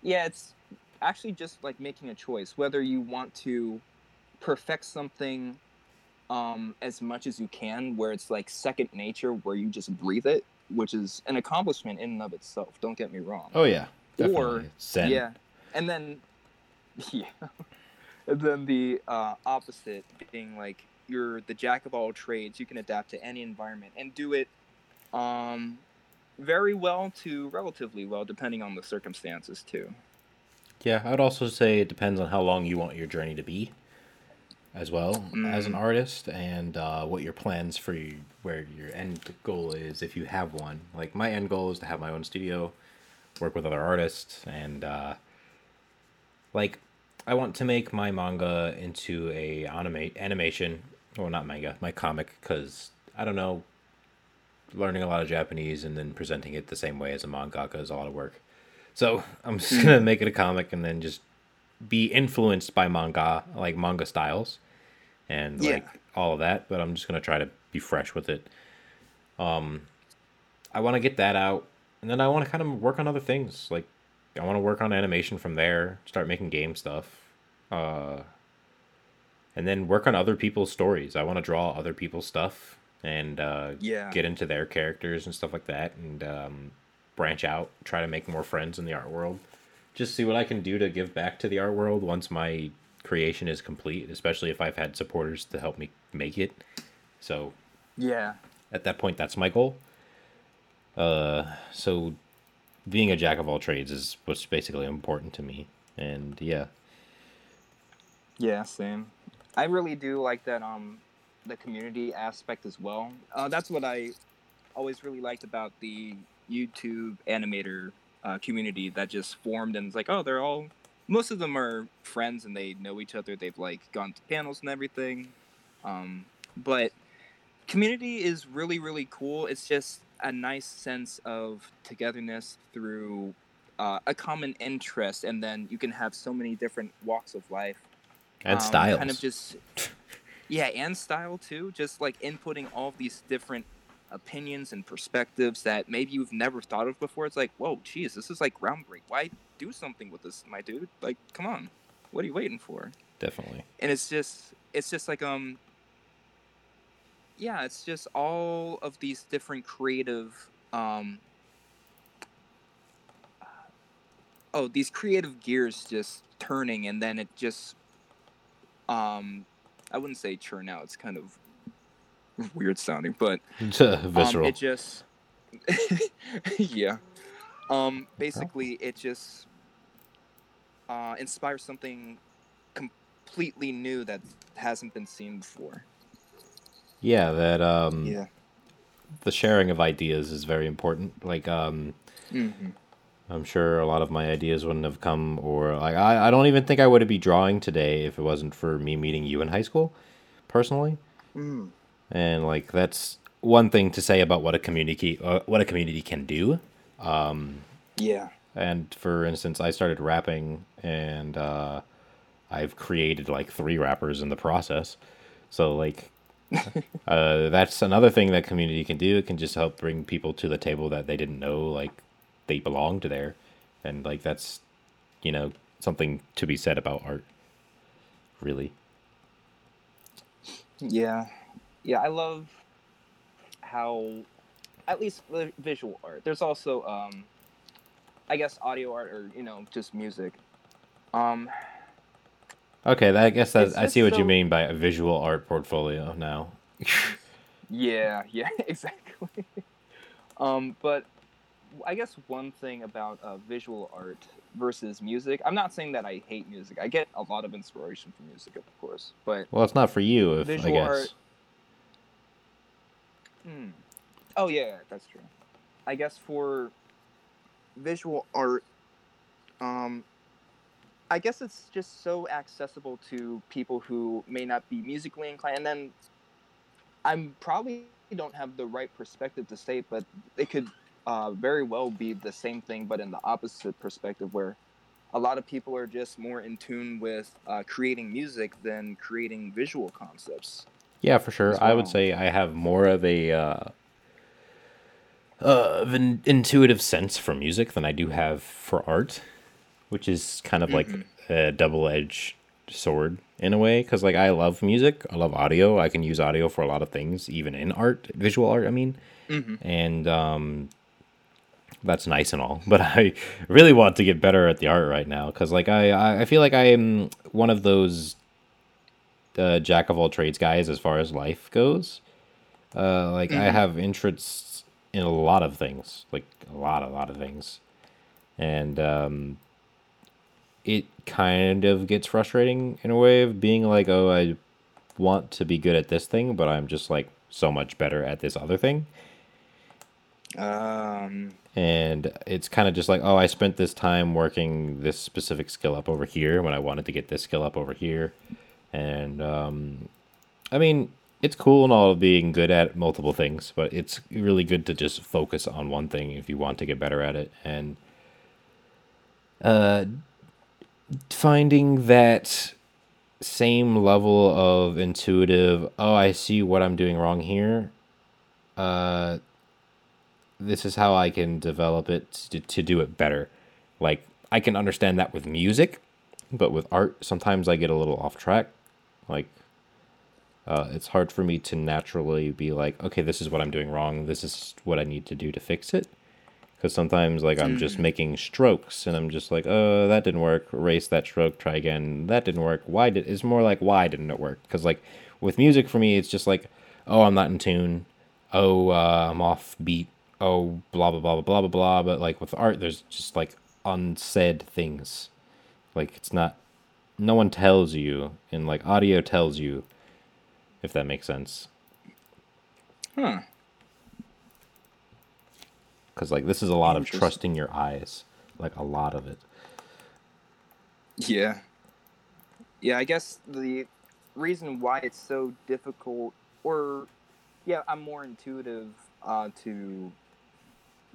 yeah, it's actually just like making a choice whether you want to perfect something um, as much as you can, where it's like second nature, where you just breathe it, which is an accomplishment in and of itself. Don't get me wrong. oh yeah, Or- Zen. Yeah, and then yeah, and then the uh, opposite being like you're the jack of all trades. You can adapt to any environment and do it um, very well to relatively well, depending on the circumstances too. Yeah, I'd also say it depends on how long you want your journey to be, as well as an Mm. artist, and uh, what your plans for you, where your end goal is, if you have one. Like my end goal is to have my own studio, work with other artists, and uh, like I want to make my manga into a animate animation, well not manga, my comic, because I don't know, learning a lot of Japanese and then presenting it the same way as a mangaka is a lot of work. So I'm just gonna make it a comic and then just be influenced by manga, like manga styles, and Yeah. like all of that. But I'm just gonna try to be fresh with it. Um, I want to get that out, and then I want to kind of work on other things. Like I want to work on animation from there, start making game stuff, uh, and then work on other people's stories. I want to draw other people's stuff and uh, Yeah. get into their characters and stuff like that, and um, branch out, try to make more friends in the art world. Just see what I can do to give back to the art world once my creation is complete, especially if I've had supporters to help me make it. So Yeah. at that point, that's my goal. Uh, so being a jack of all trades is what's basically important to me, and yeah, Yeah, same. I really do like that um the community aspect as well. Uh, that's what I always really liked about the YouTube animator uh, community that just formed and it's like, oh, they're all most of them are friends and they know each other. They've like gone to panels and everything. Um, but community is really really cool. It's just a nice sense of togetherness through uh, a common interest, and then you can have so many different walks of life and um, styles. Kind of just yeah, and style too. Just like inputting all these different opinions and perspectives that maybe you've never thought of before. It's like, whoa, geez, this is like groundbreaking. Why do something with this, my dude? Like, come on, what are you waiting for? Definitely. And it's just, it's just like um, yeah, it's just all of these different creative um. Oh, these creative gears just turning, and then it just um I wouldn't say churn out. It's kind of weird sounding, but Visceral. um, it just yeah. Um, basically, it just uh, inspires something completely new that hasn't been seen before. yeah, that um, Yeah. the sharing of ideas is very important. Like um, hmm I'm sure a lot of my ideas wouldn't have come, or like I, I don't even think I would be drawing today if it wasn't for me meeting you in high school, personally. Mm. And like that's one thing to say about what a community uh, what a community can do. Um, Yeah. And for instance, I started rapping, and uh, I've created like three rappers in the process. So like, uh, that's another thing that community can do. It can just help bring people to the table that they didn't know like they belonged there, and like that's you know something to be said about art. Really, Yeah. Yeah, I love how at least visual art. There's also um I guess audio art or, you know, just music. Um okay. That, I guess that I see what you mean by a visual art portfolio now. yeah, yeah, exactly. um but I guess one thing about uh, visual art versus music. I'm not saying that I hate music. I get a lot of inspiration from music, of course, but Well, it's not for you, if I guess. art- hmm, Oh yeah, that's true. I guess for visual art, um, I guess it's just so accessible to people who may not be musically inclined. And then I'm probably don't have the right perspective to say, but it could uh, very well be the same thing, but in the opposite perspective, where a lot of people are just more in tune with uh, creating music than creating visual concepts. Yeah, for sure. as I would say I have more of a uh, uh, of an intuitive sense for music than I do have for art, which is kind of like a double edged sword in a way. Because like I love music, I love audio. I can use audio for a lot of things, even in art, visual art. I mean, and um, that's nice and all. But I really want to get better at the art right now because like I I feel like I am one of those uh, jack of all trades guys as far as life goes. Uh, like I have interests in a lot of things, like a lot, a lot of things, and um, it kind of gets frustrating in a way of being like, oh, I want to be good at this thing, but I'm just like so much better at this other thing, Um, and it's kind of just like, oh, I spent this time working this specific skill up over here when I wanted to get this skill up over here, and um, I mean, it's cool and all being good at multiple things, but it's really good to just focus on one thing if you want to get better at it. And uh, finding that same level of intuitive, oh, I see what I'm doing wrong here. Uh, this is how I can develop it to, to do it better. Like, I can understand that with music, but with art, sometimes I get a little off track. Like, uh, it's hard for me to naturally be like, okay, this is what I'm doing wrong. This is what I need to do to fix it. Because sometimes, like, I'm just making strokes, and I'm just like, oh, that didn't work. Erase that stroke. Try again. That didn't work. Why did? It's more like why didn't it work? Because like with music, for me, it's just like, oh, I'm not in tune. Oh, uh, I'm off beat. Oh, blah blah blah blah blah blah blah. But like with art, there's just like unsaid things. Like it's not. No one tells you, and like audio tells you if that makes sense. huh. Because like this is a lot of trusting your eyes, like a lot of it. Yeah. Yeah, I guess the reason why it's so difficult, or yeah, I'm more intuitive uh, to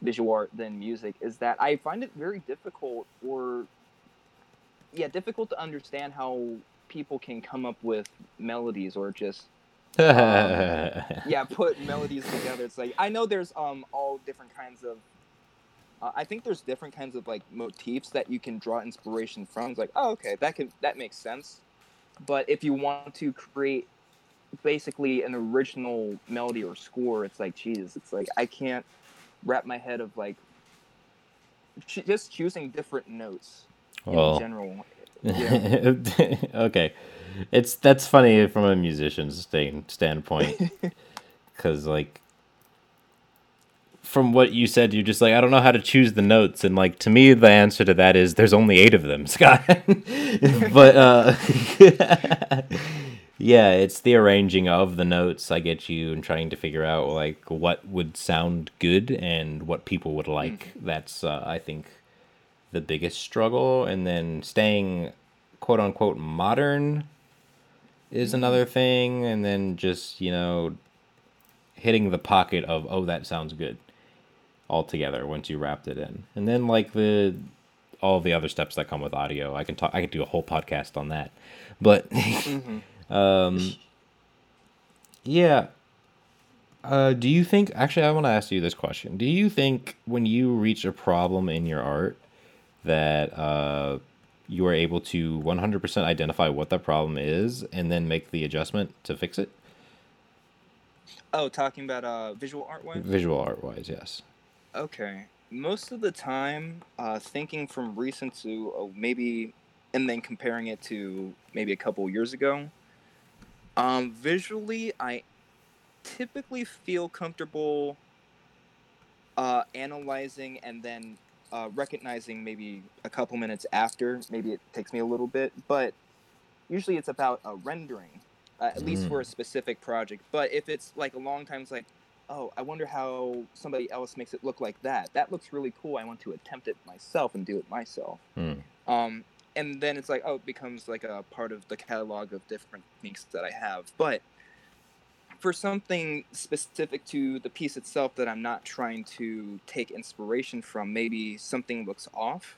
visual art than music, is that I find it very difficult, or yeah, difficult to understand how people can come up with melodies or just yeah put melodies together it's like i know there's um all different kinds of uh, i think there's different kinds of like motifs that you can draw inspiration from it's like oh okay that can that makes sense. But if you want to create basically an original melody or score it's like jesus it's like i can't wrap my head of like ch- just choosing different notes Well. in general. Yeah. Okay, it's that's funny from a musician's stand, standpoint, because like from what you said, you're just like I don't know how to choose the notes, and like to me, the answer to that is there's only eight of them, Scott. but uh, yeah, it's the arranging of the notes I get you, and trying to figure out like what would sound good and what people would like. That's uh, I think the biggest struggle and then staying quote unquote modern is another thing and then just you know hitting the pocket of oh that sounds good altogether once you wrapped it in. And then like the all the other steps that come with audio. I can talk i could do a whole podcast on that. But um yeah. Uh, do you think actually i want to ask you this question. Do you think when you reach a problem in your art that uh, you are able to 100% identify what the problem is and then make the adjustment to fix it. Oh talking about uh visual art wise? Visual art wise yes. Okay. Most of the time, uh, thinking from recent to uh, maybe, and then comparing it to maybe a couple years ago, um, visually, I typically feel comfortable uh, analyzing and then uh, recognizing maybe a couple minutes after. Maybe it takes me a little bit, but usually it's about a rendering, uh, at least for a specific project. But if it's like a long time, it's like, oh, I wonder how somebody else makes it look like that. That looks really cool. I want to attempt it myself and do it myself. Hmm. Um, and then it's like, oh, it becomes like a part of the catalog of different techniques that I have. But for something specific to the piece itself that I'm not trying to take inspiration from, maybe something looks off.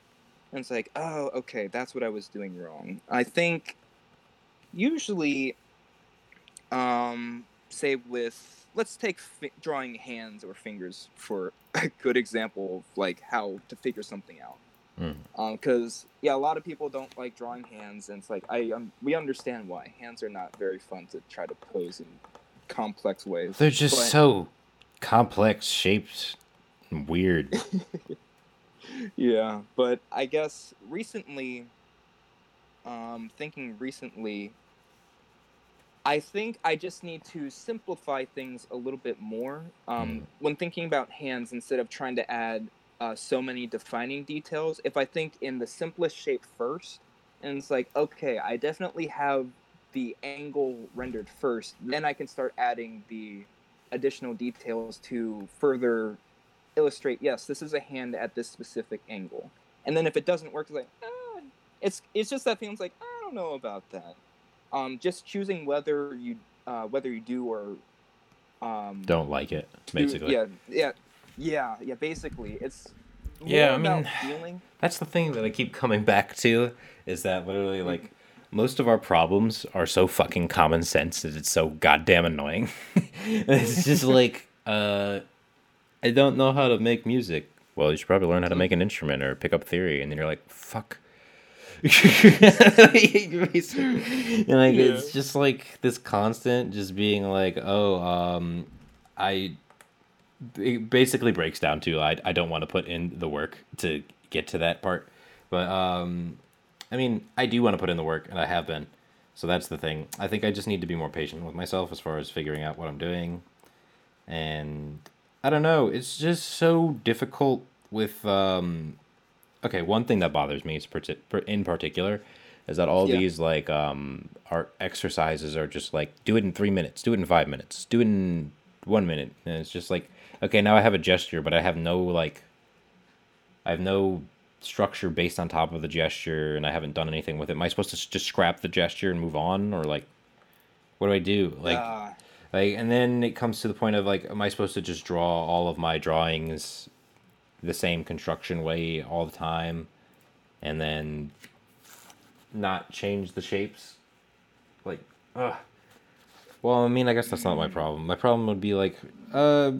And it's like, oh, okay, that's what I was doing wrong. I think usually, um, say with, let's take fi- drawing hands or fingers for a good example of like how to figure something out because yeah, a lot of people don't like drawing hands, and it's like I um, we understand why hands are not very fun to try to pose in complex ways. They're just But- so complex shaped and weird. yeah, but I guess recently, um, thinking recently, I think I just need to simplify things a little bit more. Um, Mm. When thinking about hands, instead of trying to add uh, so many defining details, if I think in the simplest shape first, and it's like, okay, I definitely have the angle rendered first, then I can start adding the additional details to further illustrate yes this is a hand at this specific angle. And then if it doesn't work it's like ah, it's it's just that feeling's like i don't know about that. Um just choosing whether you uh whether you do or um Don't like it, do- basically. yeah yeah yeah yeah basically. It's Yeah, I mean- feeling. That's the thing that I keep coming back to is that literally like most of our problems are so fucking common sense that it's so goddamn annoying. it's just like uh I don't know how to make music. Well, you should probably learn how to make an instrument or pick up theory and then you're like, fuck. And like it's just like this constant just being like, oh, um I it basically breaks down to I, I don't want to put in the work to get to that part but um i mean i do want to put in the work and i have been. So that's the thing. I think i just need to be more patient with myself as far as figuring out what i'm doing. And i don't know it's just so difficult with um okay one thing that bothers me is in particular is that all Yeah. these like um art exercises are just like do it in three minutes do it in five minutes do it in one minute. And it's just like okay now i have a gesture but i have no like i have no structure based on top of the gesture and i haven't done anything with it. Am i supposed to just scrap the gesture and move on? Or like what do i do? Like uh, like and then it comes to the point of like am i supposed to just draw all of my drawings the same construction way all the time and then not change the shapes? Like ugh. well i mean i guess that's not my problem. My problem would be like uh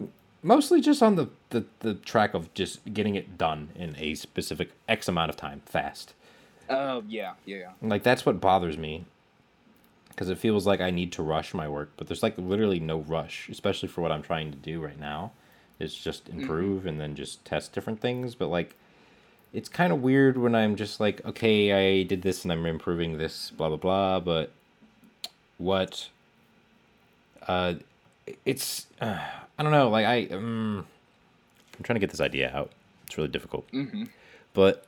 mostly just on the, the the track of just getting it done in a specific x amount of time fast. Oh yeah yeah yeah. Like that's what bothers me because it feels like I need to rush my work, but there's like literally no rush, especially for what I'm trying to do right now. It's just improve and then just test different things, but like it's kind of weird when I'm just like, okay, I did this and I'm improving this, blah blah blah, but what uh it's uh, I don't know, like I um, I'm trying to get this idea out. It's really difficult. mm-hmm. But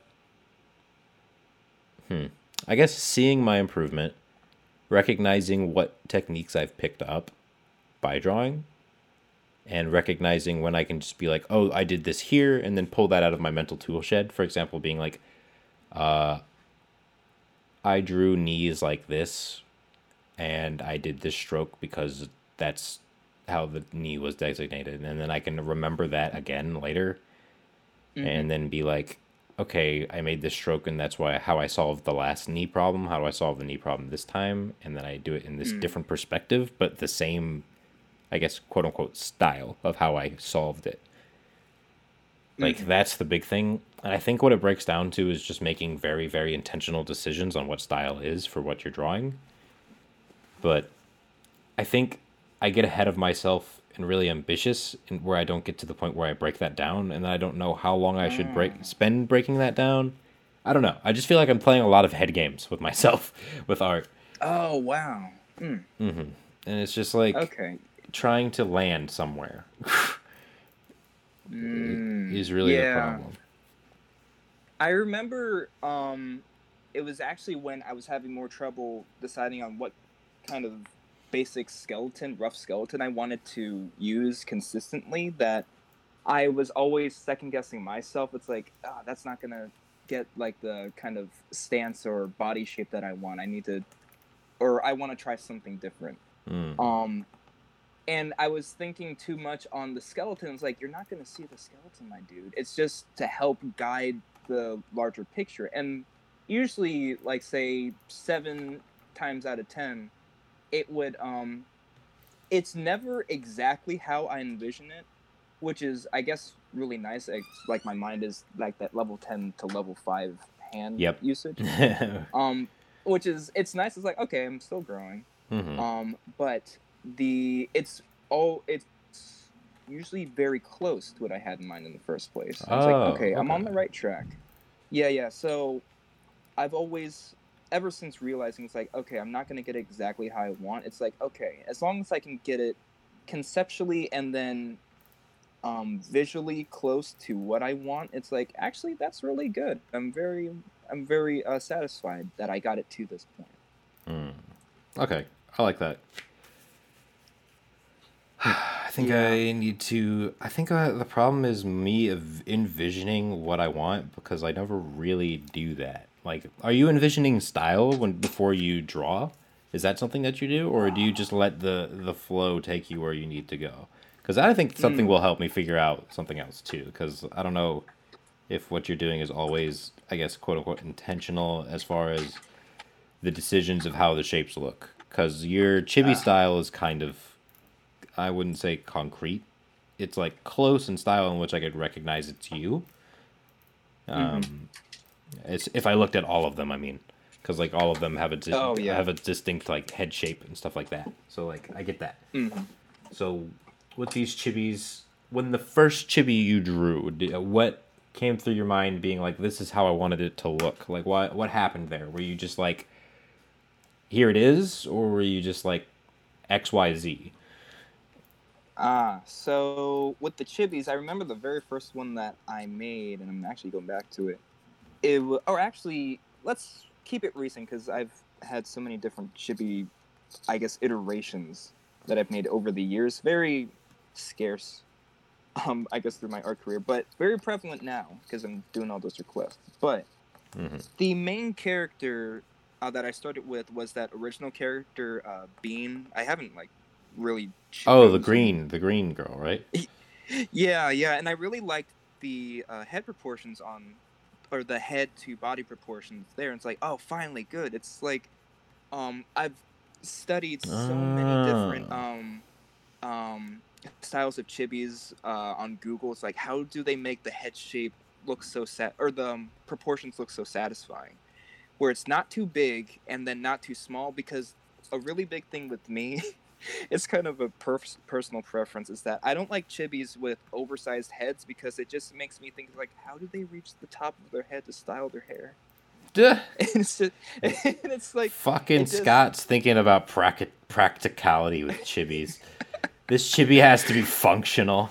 hmm, I guess seeing my improvement, recognizing what techniques I've picked up by drawing, and recognizing when I can just be like, "Oh, I did this here," and then pull that out of my mental tool shed. For example, being like, uh, I drew knees like this, and I did this stroke because that's how the knee was designated, and then I can remember that again later mm-hmm. and then be like, okay, I made this stroke, and that's why how I solved the last knee problem. How do I solve the knee problem this time? And then I do it in this mm. different perspective, but the same, I guess, quote unquote, style of how I solved it. Like mm. that's the big thing. And I think what it breaks down to is just making very, very intentional decisions on what style is for what you're drawing. But I think I get ahead of myself and really ambitious and where I don't get to the point where I break that down and then I don't know how long I should break spend breaking that down. I don't know. I just feel like I'm playing a lot of head games with myself with art. oh wow mm. And it's just like okay trying to land somewhere Mm, is really the yeah. problem. I remember um, it was actually when I was having more trouble deciding on what kind of basic skeleton, rough skeleton I wanted to use consistently that I was always second guessing myself. It's like, ah, that's not gonna get like the kind of stance or body shape that I want. I need to, or I want to try something different. Mm. Um, and I was thinking too much on the skeleton. It's like you're not gonna see the skeleton, my dude. It's just to help guide the larger picture. And usually, like say seven times out of ten, it would um, it's never exactly how I envision it, which is I guess really nice. Like my mind is like that level ten to level five hand Yep. usage. Um, which is it's nice. It's like okay, I'm still growing. Mhm. Um, but the it's all it's usually very close to what I had in mind in the first place. I was Oh, like, okay, I'm on the right track. Yeah, yeah. So I've always ever since realizing it's like, okay, I'm not gonna get it exactly how I want. It's like, okay, as long as I can get it conceptually and then um, visually close to what I want, it's like actually that's really good. I'm very I'm very uh, satisfied that I got it to this point. Mm. Okay, I like that. I think Yeah. I need to. I think uh, the problem is me of envisioning what I want because I never really do that. Like, are you envisioning style when before you draw? Is that something that you do, or do you just let the the flow take you where you need to go? Because I think something Mm. will help me figure out something else too. Because I don't know if what you're doing is always, I guess, quote unquote, intentional as far as the decisions of how the shapes look. Because your chibi Ah. style is kind of, I wouldn't say concrete. It's like close in style in which I could recognize it's you. Um, it's if I looked at all of them, I mean, because like all of them have a di- Oh, yeah. have a distinct like head shape and stuff like that. So like I get that. Mhm. So with these chibis, when the first chibi you drew, what came through your mind being like, this is how I wanted it to look? Like what what happened there? Were you just like, here it is, or were you just like X Y Z? Ah, so with the chibis, I remember the very first one that I made, and I'm actually going back to it. It or actually, let's keep it recent because I've had so many different chibi, I guess, iterations that I've made over the years. Very scarce, um, I guess, through my art career, but very prevalent now because I'm doing all those requests. But hmm the main character uh, that I started with was that original character, uh, Bean. I haven't like really. Oh, the green, the green girl, right? yeah, yeah, and I really liked the uh, head proportions on, or the head to body proportions there. And it's like, oh, finally, good. It's like, um, I've studied so many different Ah. um, um, styles of chibis uh, on Google. It's like, how do they make the head shape look so sat, or the um, proportions look so satisfying, where it's not too big and then not too small? Because a really big thing with me it's kind of a perf- personal preference is that I don't like chibis with oversized heads because it just makes me think like how do they reach the top of their head to style their hair? Duh. And it's just and it's like Fucking it just- Scott's thinking about prac- practicality with chibis. this chibi has to be functional.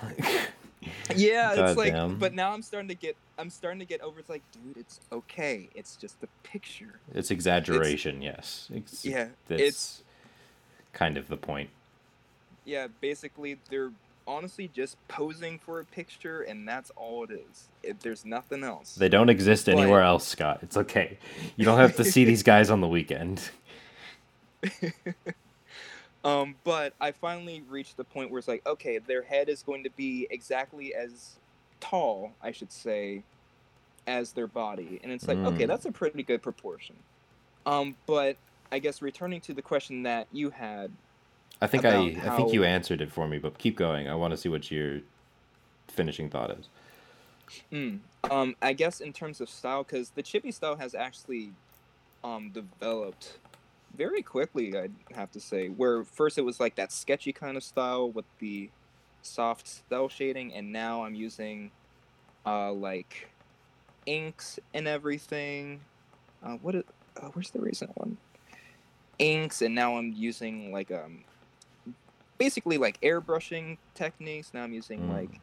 yeah, it's like Goddamn. but now I'm starting to get I'm starting to get over it's like dude, it's okay. It's just a picture. it's exaggeration, yes. It's, Yeah, that's it's kind of the point. yeah, basically they're honestly just posing for a picture and that's all it is. It, there's nothing else. They don't exist But- anywhere else, Scott. It's okay. You don't have to see these guys on the weekend. Um, but I finally reached the point where it's like, okay, their head is going to be exactly as tall, I should say, as their body, and it's like, okay, Mm. that's a pretty good proportion. Um, but I guess returning to the question that you had, I think I, About I think you answered it for me, but keep going. I want to see what your finishing thought is. mm, um, I guess in terms of style, because the chibi style has actually um, developed very quickly, I'd have to say. Where first it was like that sketchy kind of style with the soft cel shading, and now I'm using uh, like inks and everything. Uh, what? Is, uh, where's the recent one? Inks, and now I'm using like um, basically like airbrushing techniques. Now I'm using Mm. like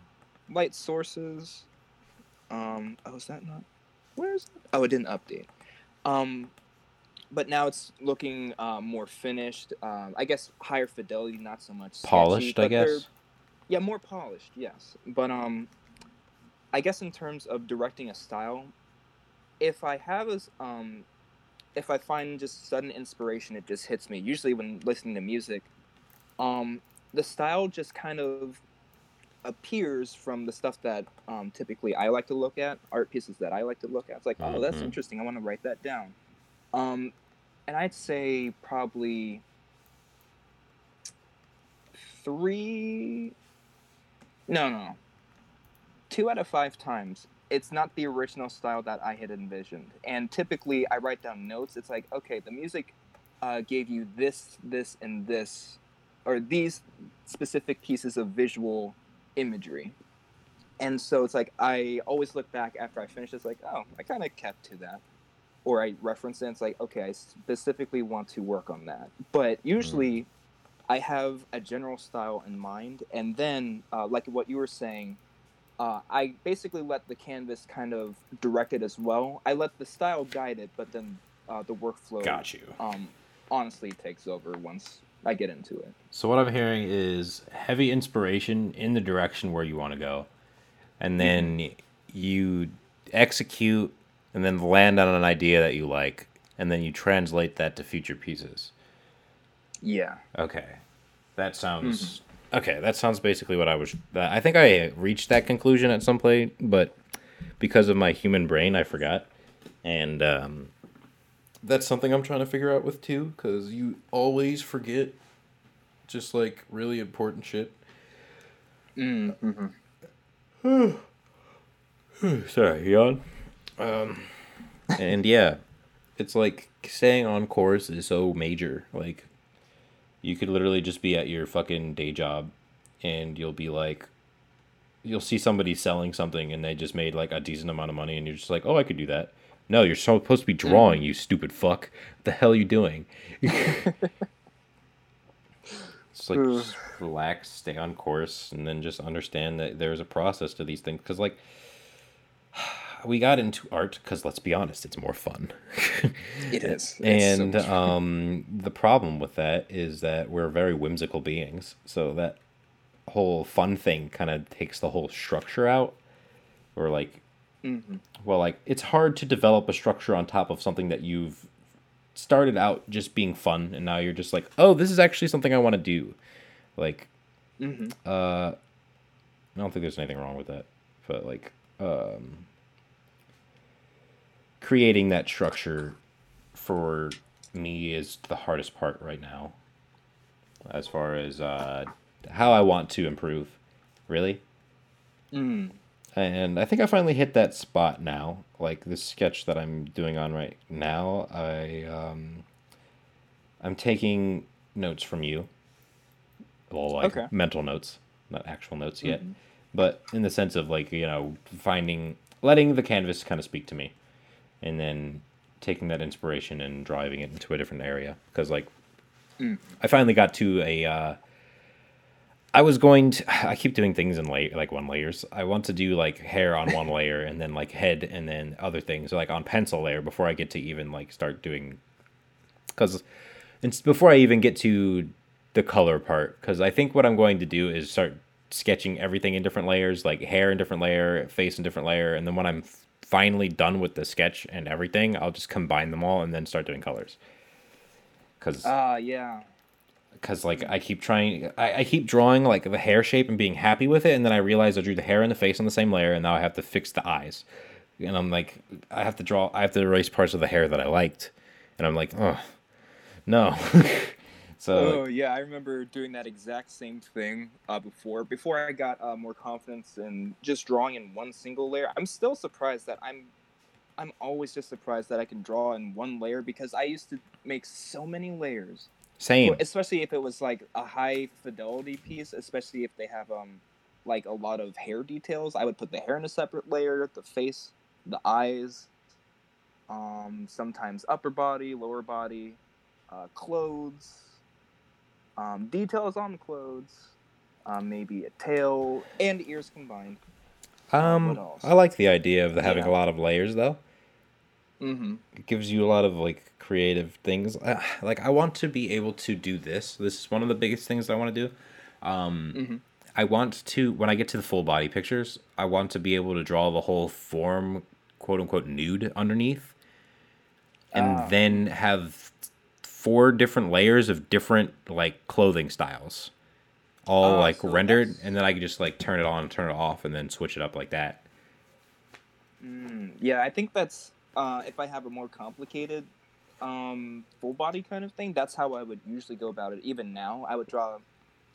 light sources. Um, oh, is that not? Where is it? Oh, it didn't update. Um, but now it's looking um, more finished. Um, I guess higher fidelity, not so much sketchy, Polished, I guess. Yeah, more polished. Yes, but um, I guess in terms of directing a style, if I have a um, if I find just sudden inspiration, it just hits me. Usually when listening to music, um, the style just kind of appears from the stuff that um, typically I like to look at, art pieces that I like to look at. It's like, oh, that's Mhm. interesting. I want to write that down. Um, and I'd say probably three. No, no. Two out of five times, it's not the original style that I had envisioned. And typically, I write down notes. It's like, okay, the music uh, gave you this, this, and this, or these specific pieces of visual imagery. And so it's like I always look back after I finish. It's like, oh, I kind of kept to that, or I reference it. And it's like, okay, I specifically want to work on that. But usually, I have a general style in mind, and then, uh, like what you were saying, uh, I basically let the canvas kind of direct it as well. I let the style guide it, but then uh, the workflow, Got you. um, honestly takes over once I get into it. So what I'm hearing is heavy inspiration in the direction where you want to go, and then you execute, and then land on an idea that you like, and then you translate that to future pieces. Yeah. Okay, that sounds okay. That sounds basically what I was. That, I think I reached that conclusion at some point, but because of my human brain, I forgot, and um, that's something I'm trying to figure out with too. Because you always forget, just like really important shit. Mm-hmm. Sorry, yawn. Um, and yeah, it's like staying on course is so major. Like, you could literally just be at your fucking day job, and you'll be like, you'll see somebody selling something, and they just made like a decent amount of money, and you're just like, oh, I could do that. No, you're supposed to be drawing, you stupid fuck. What the hell are you doing? It's like just relax, stay on course, and then just understand that there's a process to these things. Because like we got into art because let's be honest, it's more fun. It is. It's and fun. um, the problem with that is that we're very whimsical beings. So that whole fun thing kind of takes the whole structure out. Or like, Mhm. well, like it's hard to develop a structure on top of something that you've started out just being fun, and now you're just like, oh, this is actually something I want to do. Like, Mhm. uh, I don't think there's anything wrong with that, but like, um, creating that structure for me is the hardest part right now, as far as uh, how I want to improve, really. Mm. And I think I finally hit that spot now. Like this sketch that I'm doing on right now, I um, I'm taking notes from you. Well, like Okay. mental notes, not actual notes yet, Mhm. but in the sense of like you know finding, letting the canvas kind of speak to me, and then taking that inspiration and driving it into a different area. Because like, Mm. I finally got to a. Uh, I was going to. I keep doing things in lay like one layers. I want to do like hair on one layer and then like head and then other things like on pencil layer before I get to even like start doing. Because, it's before I even get to the color part. Because I think what I'm going to do is start sketching everything in different layers, like hair in different layer, face in different layer, and then when I'm finally done with the sketch and everything, I'll just combine them all and then start doing colors. Because Ah, yeah. because like I keep trying, I, I keep drawing like the hair shape and being happy with it, and then I realize I drew the hair and the face on the same layer, and now I have to fix the eyes, and I'm like, I have to draw, I have to erase parts of the hair that I liked, and I'm like, oh, no. so Oh yeah, I remember doing that exact same thing uh, before. Before I got uh, more confidence in just drawing in one single layer. I'm still surprised that I'm. I'm always just surprised that I can draw in one layer because I used to make so many layers. same, Especially if it was like a high fidelity piece, especially if they have um like a lot of hair details. I would put the hair in a separate layer, the face, the eyes, um sometimes upper body, lower body, uh, clothes, um, details on the clothes, um, maybe a tail and ears combined. um. I like the idea of having Yeah. a lot of layers though. Mm-hmm. It gives you a lot of like creative things. Uh, like I want to be able to do this. This is one of the biggest things I want to do. Um, Mm-hmm. I want to when I get to the full body pictures, I want to be able to draw the whole form, quote unquote, nude underneath, and Ah. then have four different layers of different like clothing styles, all Ah, like so rendered, that's- and then I could just like turn it on, turn it off, and then switch it up like that. Mm, yeah, I think that's uh, if I have a more complicated um, full body kind of thing, that's how I would usually go about it. Even now, I would draw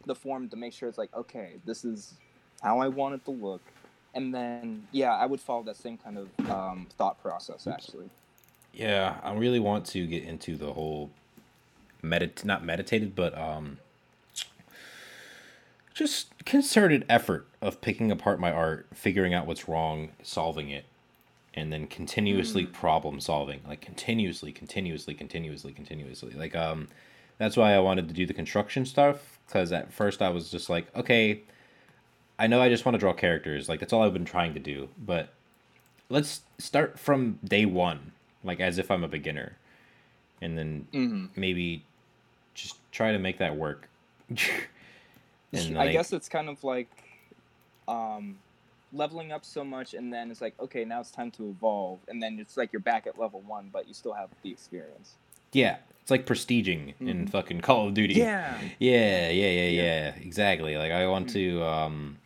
the form to make sure it's like, okay, this is how I want it to look. And then, yeah, I would follow that same kind of um, thought process, actually. Yeah, I really want to get into the whole medit not meditated, but um just concerted effort of picking apart my art, figuring out what's wrong, solving it, and then continuously problem solving. Like continuously, continuously, continuously, continuously. Like um that's why I wanted to do the construction stuff cuz at first I was just like, okay, I know I just want to draw characters. Like that's all I've been trying to do, but let's start from day 1 like as if I'm a beginner, and then Mm-hmm. maybe just try to make that work. I like, guess it's kind of like um, leveling up so much, and then it's like, okay, now it's time to evolve, and then it's like you're back at level one, but you still have the experience. yeah, it's like prestiging in Mhm. fucking Call of Duty. Yeah. yeah, yeah, yeah, Yeah. yeah. Exactly. Like I want Mm. to um,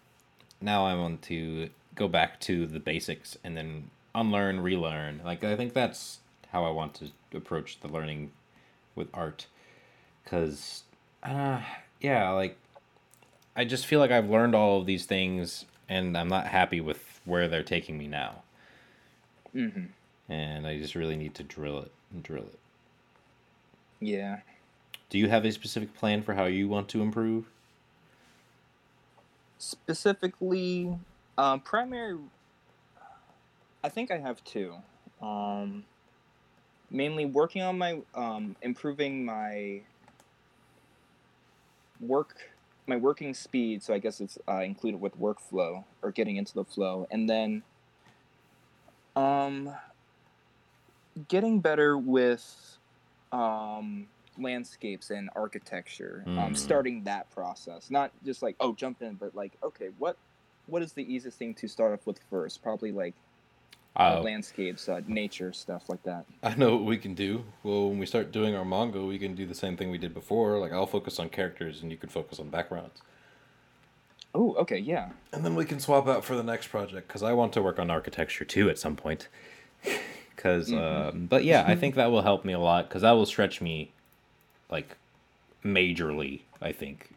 now I want to go back to the basics and then unlearn, relearn. Like I think that's how I want to approach the learning with art, because uh, yeah, like I just feel like I've learned all of these things and I'm not happy with where they're taking me now. Mm-hmm. And I just really need to drill it and drill it. Yeah. Do you have a specific plan for how you want to improve? Specifically, um, primary. I think I have two. Um, mainly working on my um, improving my work my working speed so i guess it's uh, included with workflow or getting into the flow. And then um getting better with um landscapes and architecture. Um Mm. starting that process. Not just like oh jump in but like okay what what is the easiest thing to start off with first? Probably like uh, landscapes uh, nature stuff like that I know what we can do. Well, when we start doing our manga, we can do the same thing we did before. Like I'll focus on characters and you can focus on backgrounds. oh okay yeah And then we can swap out for the next project because I want to work on architecture too at some point. Because, um, but yeah, I think that will help me a lot because that will stretch me, like, majorly. I think,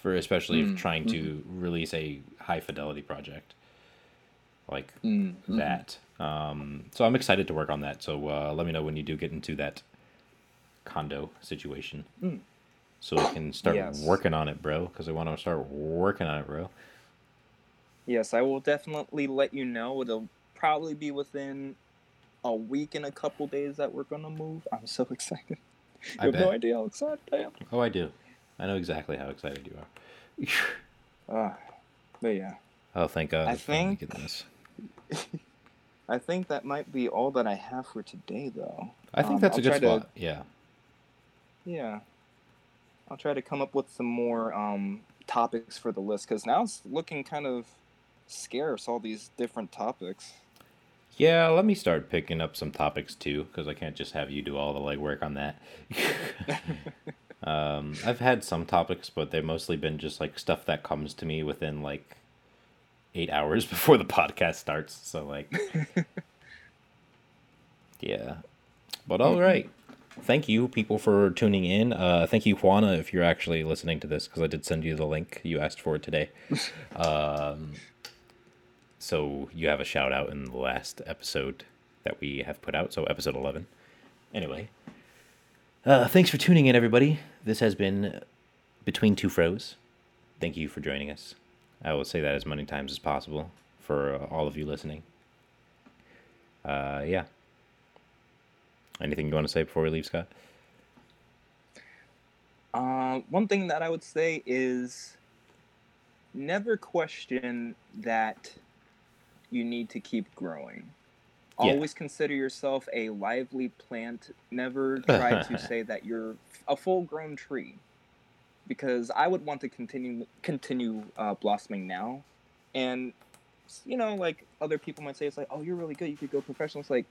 for especially if Mm, trying to release a high fidelity project, like mm, mhm. that. Um, so I'm excited to work on that. So uh, let me know when you do get into that condo situation, Mm. so we can start Yes. working on it, bro. Because I want to start working on it, bro. Yes, I will definitely let you know. It'll probably be within a week and a couple days that we're gonna move. I'm so excited. You I have no idea how excited I am. Oh, I do. I know exactly how excited you are. Uh, but yeah, oh, thank God! I think- getting this. I think that might be all that I have for today, though. I think um, that's a I'll good try to- Yeah. Yeah, I'll try to come up with some more um, topics for the list because now it's looking kind of scarce. All these different topics. Yeah, let me start picking up some topics too, because I can't just have you do all the legwork on that. um, I've had some topics, but they've mostly been just like stuff that comes to me within like eight hours before the podcast starts. So like, yeah. But all right. Thank you, people, for tuning in. Uh, thank you, Juana, if you're actually listening to this, because I did send you the link you asked for today. um, so you have a shout out in the last episode that we have put out. So episode 11. Anyway, uh, thanks for tuning in, everybody. This has been Between Two Fros. Thank you for joining us. I will say that as many times as possible for uh, all of you listening. Uh, yeah. Anything you want to say before we leave, Scott? Uh, one thing that I would say is never question that you need to keep growing. Yeah. Always consider yourself a lively plant. Never try to say that you're a full-grown tree, because I would want to continue continue uh, blossoming now, and you know, like other people might say, it's like, oh, you're really good. You could go professional. It's like,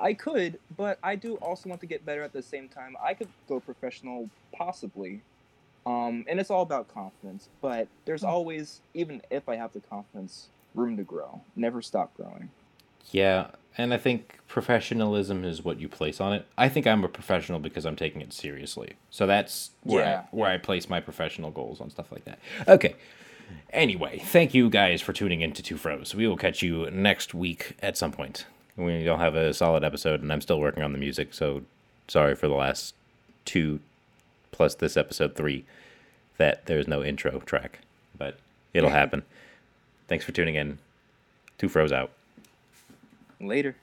I could, but I do also want to get better at the same time. I could go professional, possibly. Um, and it's all about confidence. But there's always, even if I have the confidence, room to grow. Never stop growing. Yeah, and I think professionalism is what you place on it. I think I'm a professional because I'm taking it seriously. So that's where Yeah. I, where I place my professional goals on stuff like that. Okay. Anyway, thank you guys for tuning in to Two Fros. We will catch you next week at some point. We don't have a solid episode, and I'm still working on the music, so sorry for the last two plus this episode three that there's no intro track, but it'll happen. Thanks for tuning in. Two Fros out. Later.